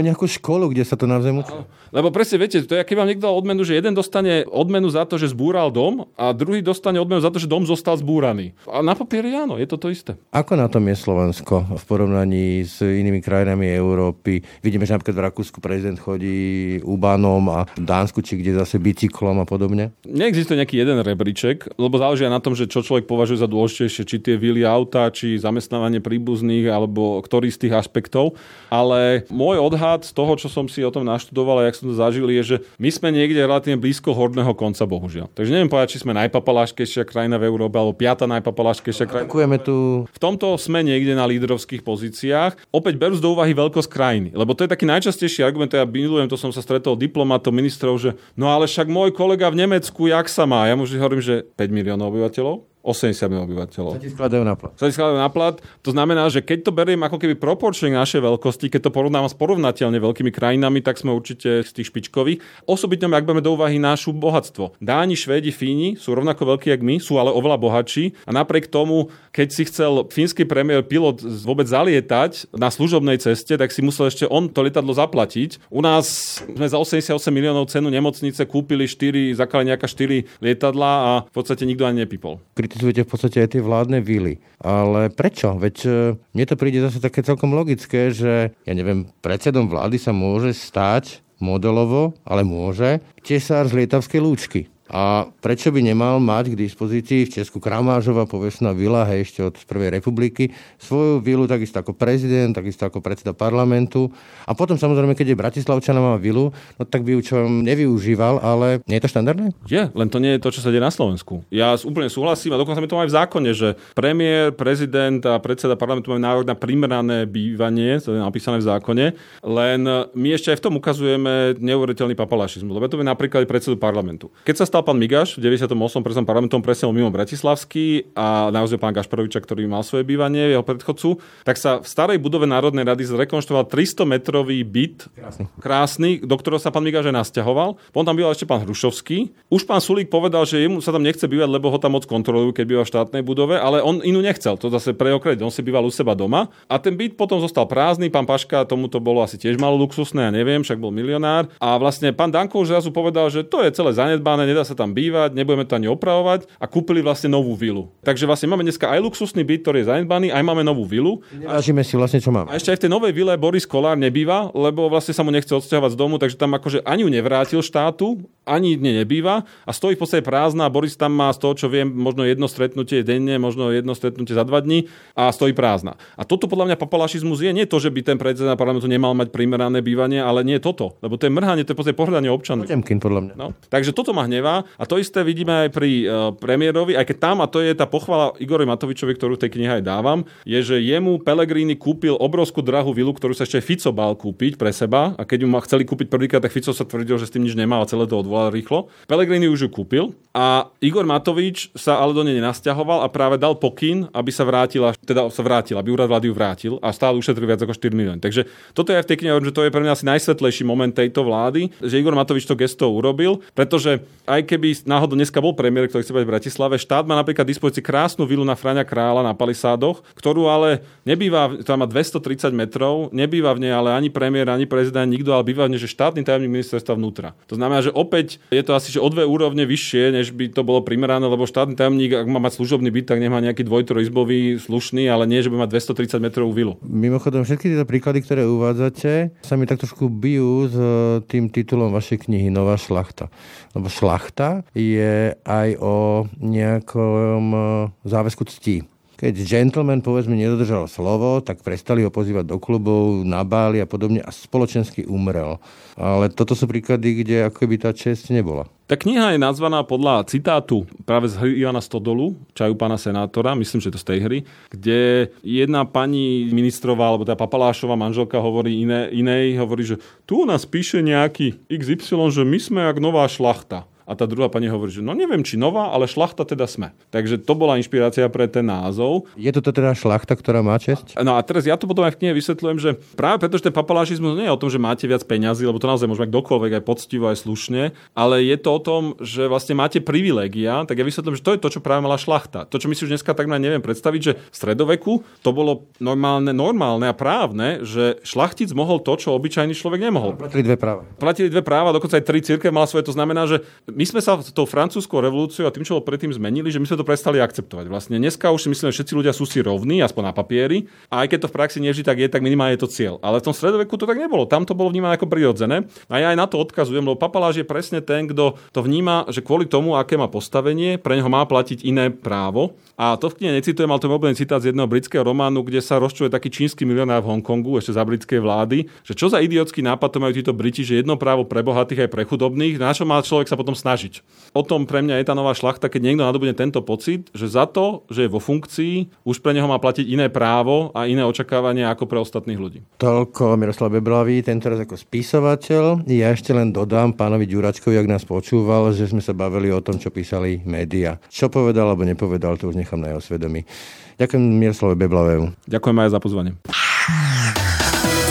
Školu, kde sa to navzájom učí. Lebo presne viete, to je, keď vám niekto dal odmenu, že jeden dostane odmenu za to, že zbúral dom a druhý dostane odmenu za to, že dom zostal zbúraný. A na papieri áno, je to to isté. Ako na tom je Slovensko v porovnaní s inými krajinami Európy? Vidíme, že napríklad v Rakúsku prezident chodí Ubanom a v Dánsku, či kde zase bicyklom a podobne? Neexistuje nejaký jeden rebríček, lebo záleží na tom, že čo človek považuje za dôležitejšie, či tie vily auta, či zamestnávanie príbuzných, alebo ktorý z tých aspektov. Ale môj odhad z toho, čo som si o tom naštudoval a jak som to zažil, je, že my sme niekde relatívne blízko horného konca, bohužiaľ. Takže neviem povedať, či sme najpapaláškejšia krajina v Európe alebo piata najpapaláškejšia krajina. Ďakujeme tu. V tomto sme niekde na lídrovských pozíciách. Opäť berú do úvahy veľkosť krajiny, lebo to je taký najčastejší argument, ja milujem, to som sa stretol diplomatov, ministrov, že no ale však môj kolega v Nemecku, jak sa má? Ja mu vždy hovorím, že 5 miliónov obyvateľov 80 miliónov obyvateľov. Sa ti skladajú na plat. Sa ti skladajú na plat. To znamená, že keď to beriem ako keby proporčne k našej veľkosti, keď to porovnávam s porovnateľne veľkými krajinami, tak sme určite z tých špičkových. Osobitne, ak budeme do úvahy našu bohatstvo. Dáni, Švédi, Fíni sú rovnako veľkí ako my, sú ale oveľa bohatší a napriek tomu, keď si chcel fínsky premiér pilot vôbec zalietať na služobnej ceste, tak si musel ešte on to lietadlo zaplatiť. U nás sme za 88 miliónov cenu nemocnice kúpili 4, zakali nejaká 4 lietadla a v podstate nikto ani nepipol kritizujete v podstate aj tie vládne vily. Ale prečo? Veď e, mne to príde zase také celkom logické, že ja neviem, predsedom vlády sa môže stať modelovo, ale môže, tesár z lietavskej lúčky. A prečo by nemal mať k dispozícii v Česku Kramážova, povestná vila, hej, ešte od Prvej republiky, svoju vilu takisto ako prezident, takisto ako predseda parlamentu. A potom samozrejme, keď je Bratislavčana má vilu, no tak by ju čo nevyužíval, ale nie je to štandardné? Je, len to nie je to, čo sa deje na Slovensku. Ja úplne súhlasím a dokonca mi to aj v zákone, že premiér, prezident a predseda parlamentu majú nárok na primerané bývanie, to je napísané v zákone, len my ešte aj v tom ukazujeme neuveriteľný papalašizmus, lebo to je napríklad predsedu parlamentu. Keď sa stal pán Migaš v 98. presom parlamentom presne mimo Bratislavský a naozaj pán Gašparoviča, ktorý mal svoje bývanie, jeho predchodcu, tak sa v starej budove Národnej rady zrekonštruoval 300-metrový byt, krásny. krásny, do ktorého sa pán Migaš aj nasťahoval. Potom tam býval ešte pán Hrušovský. Už pán Sulík povedal, že jemu sa tam nechce bývať, lebo ho tam moc kontrolujú, keď býva v štátnej budove, ale on inú nechcel. To zase pre okred, on si býval u seba doma. A ten byt potom zostal prázdny. Pán Paška tomu to bolo asi tiež malo luxusné, ja neviem, však bol milionár. A vlastne pán Danko už zrazu povedal, že to je celé zanedbané, nedá sa tam bývať, nebudeme to ani opravovať a kúpili vlastne novú vilu. Takže vlastne máme dneska aj luxusný byt, ktorý je zanedbaný, aj máme novú vilu. Nevážime si vlastne, čo máme. A ešte aj v tej novej vile Boris Kolár nebýva, lebo vlastne sa mu nechce odsťahovať z domu, takže tam akože ani ju nevrátil štátu, ani dne nebýva a stojí v podstate prázdna. Boris tam má z toho, čo viem, možno jedno stretnutie denne, možno jedno stretnutie za dva dní a stojí prázdna. A toto podľa mňa papalašizmus je nie to, že by ten predseda parlamentu nemal mať primerané bývanie, ale nie toto. Lebo to je mrhanie, to je v podstate pohľadanie občanov. Potemkin, podľa mňa. No, takže toto ma hnevá a to isté vidíme aj pri uh, premiérovi, aj keď tam, a to je tá pochvala Igorovi Matovičovi, ktorú tej knihe aj dávam, je, že jemu Pelegrini kúpil obrovskú drahú vilu, ktorú sa ešte Fico bal kúpiť pre seba a keď ju ma chceli kúpiť prvýkrát, tak Fico sa tvrdil, že s tým nič nemá a celé to odvolal rýchlo. Pelegrini už ju kúpil a Igor Matovič sa ale do nej nenasťahoval a práve dal pokyn, aby sa vrátila, teda sa vrátila, aby úrad vlády ju vrátil a stále ušetril viac ako 4 milióny. Takže toto je v tej knihe, že to je pre mňa asi najsvetlejší moment tejto vlády, že Igor Matovič to gesto urobil, pretože aj keby náhodou dneska bol premiér, ktorý chce byť v Bratislave, štát má napríklad dispozícii krásnu vilu na Frania Krála na Palisádoch, ktorú ale nebýva, tam má 230 metrov, nebýva v nej ale ani premiér, ani prezident, nikto, ale býva v nej, že štátny tajomník ministerstva vnútra. To znamená, že opäť je to asi že o dve úrovne vyššie, než by to bolo primerané, lebo štátny tajomník, ak má mať služobný byt, tak nemá nejaký dvojtrojizbový slušný, ale nie, že by mať 230 metrovú vilu. Mimochodom, všetky tieto príklady, ktoré uvádzate, sa mi tak trošku bijú s tým titulom vašej knihy Nová šlachta. Lebo šlachta je aj o nejakom e, záväzku ctí. Keď gentleman, povedzme, nedodržal slovo, tak prestali ho pozývať do klubov, na báli a podobne a spoločensky umrel. Ale toto sú príklady, kde ako by tá čest nebola. Tá kniha je nazvaná podľa citátu práve z hry Ivana Stodolu, čaju pána senátora, myslím, že to z tej hry, kde jedna pani ministrová, alebo tá papalášová manželka hovorí iné, inej, hovorí, že tu u nás píše nejaký XY, že my sme jak nová šlachta. A tá druhá pani hovorí, že no neviem, či nová, ale šlachta teda sme. Takže to bola inšpirácia pre ten názov. Je to teda šlachta, ktorá má česť? No a teraz ja to potom aj v knihe vysvetľujem, že práve preto, že ten papalášizmus nie je o tom, že máte viac peňazí, lebo to naozaj môže mať kdokoľvek aj poctivo, aj slušne, ale je to o tom, že vlastne máte privilégia, tak ja vysvetlím, že to je to, čo práve mala šlachta. To, čo my si už dneska tak neviem predstaviť, že v stredoveku to bolo normálne, normálne a právne, že šlachtic mohol to, čo obyčajný človek nemohol. Platili dve práva. Platili dve práva, dokonca aj tri cirkev mala svoje. To znamená, že my sme sa tou francúzskou revolúciou a tým, čo bolo predtým zmenili, že my sme to prestali akceptovať. Vlastne dneska už si myslíme, že všetci ľudia sú si rovní, aspoň na papieri. A aj keď to v praxi nevždy tak je, tak minimálne je to cieľ. Ale v tom stredoveku to tak nebolo. Tam to bolo vnímané ako prirodzené. A ja aj na to odkazujem, lebo papaláš je presne ten, kto to vníma, že kvôli tomu, aké má postavenie, pre neho má platiť iné právo. A to v knihe necitujem, ale to je obľúbený citát z jedného britského románu, kde sa rozčuje taký čínsky milionár v Hongkongu, ešte za britskej vlády, že čo za idiotský nápad to majú títo Briti, že jedno právo pre bohatých aj pre chudobných, na čo má človek sa potom snažiť. O tom pre mňa je tá nová šlachta, keď niekto nadobudne tento pocit, že za to, že je vo funkcii, už pre neho má platiť iné právo a iné očakávania ako pre ostatných ľudí. Toľko Miroslav Beblavý, tento raz ako spisovateľ. Ja ešte len dodám pánovi Ďuračkovi, ak nás počúval, že sme sa bavili o tom, čo písali média. Čo povedal alebo nepovedal, to už nechám na jeho svedomí. Ďakujem Miroslavovi Beblavému. Ďakujem aj za pozvanie.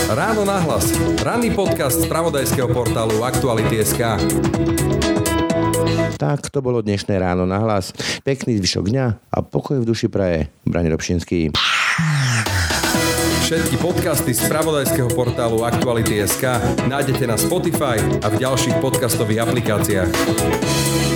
Ráno nahlas. Ranný podcast z pravodajského portálu Aktuality.sk. Tak to bolo dnešné ráno na hlas. Pekný zvyšok dňa a pokoj v duši praje. Brani Robšinský. Všetky podcasty z pravodajského portálu Aktuality.sk nájdete na Spotify a v ďalších podcastových aplikáciách.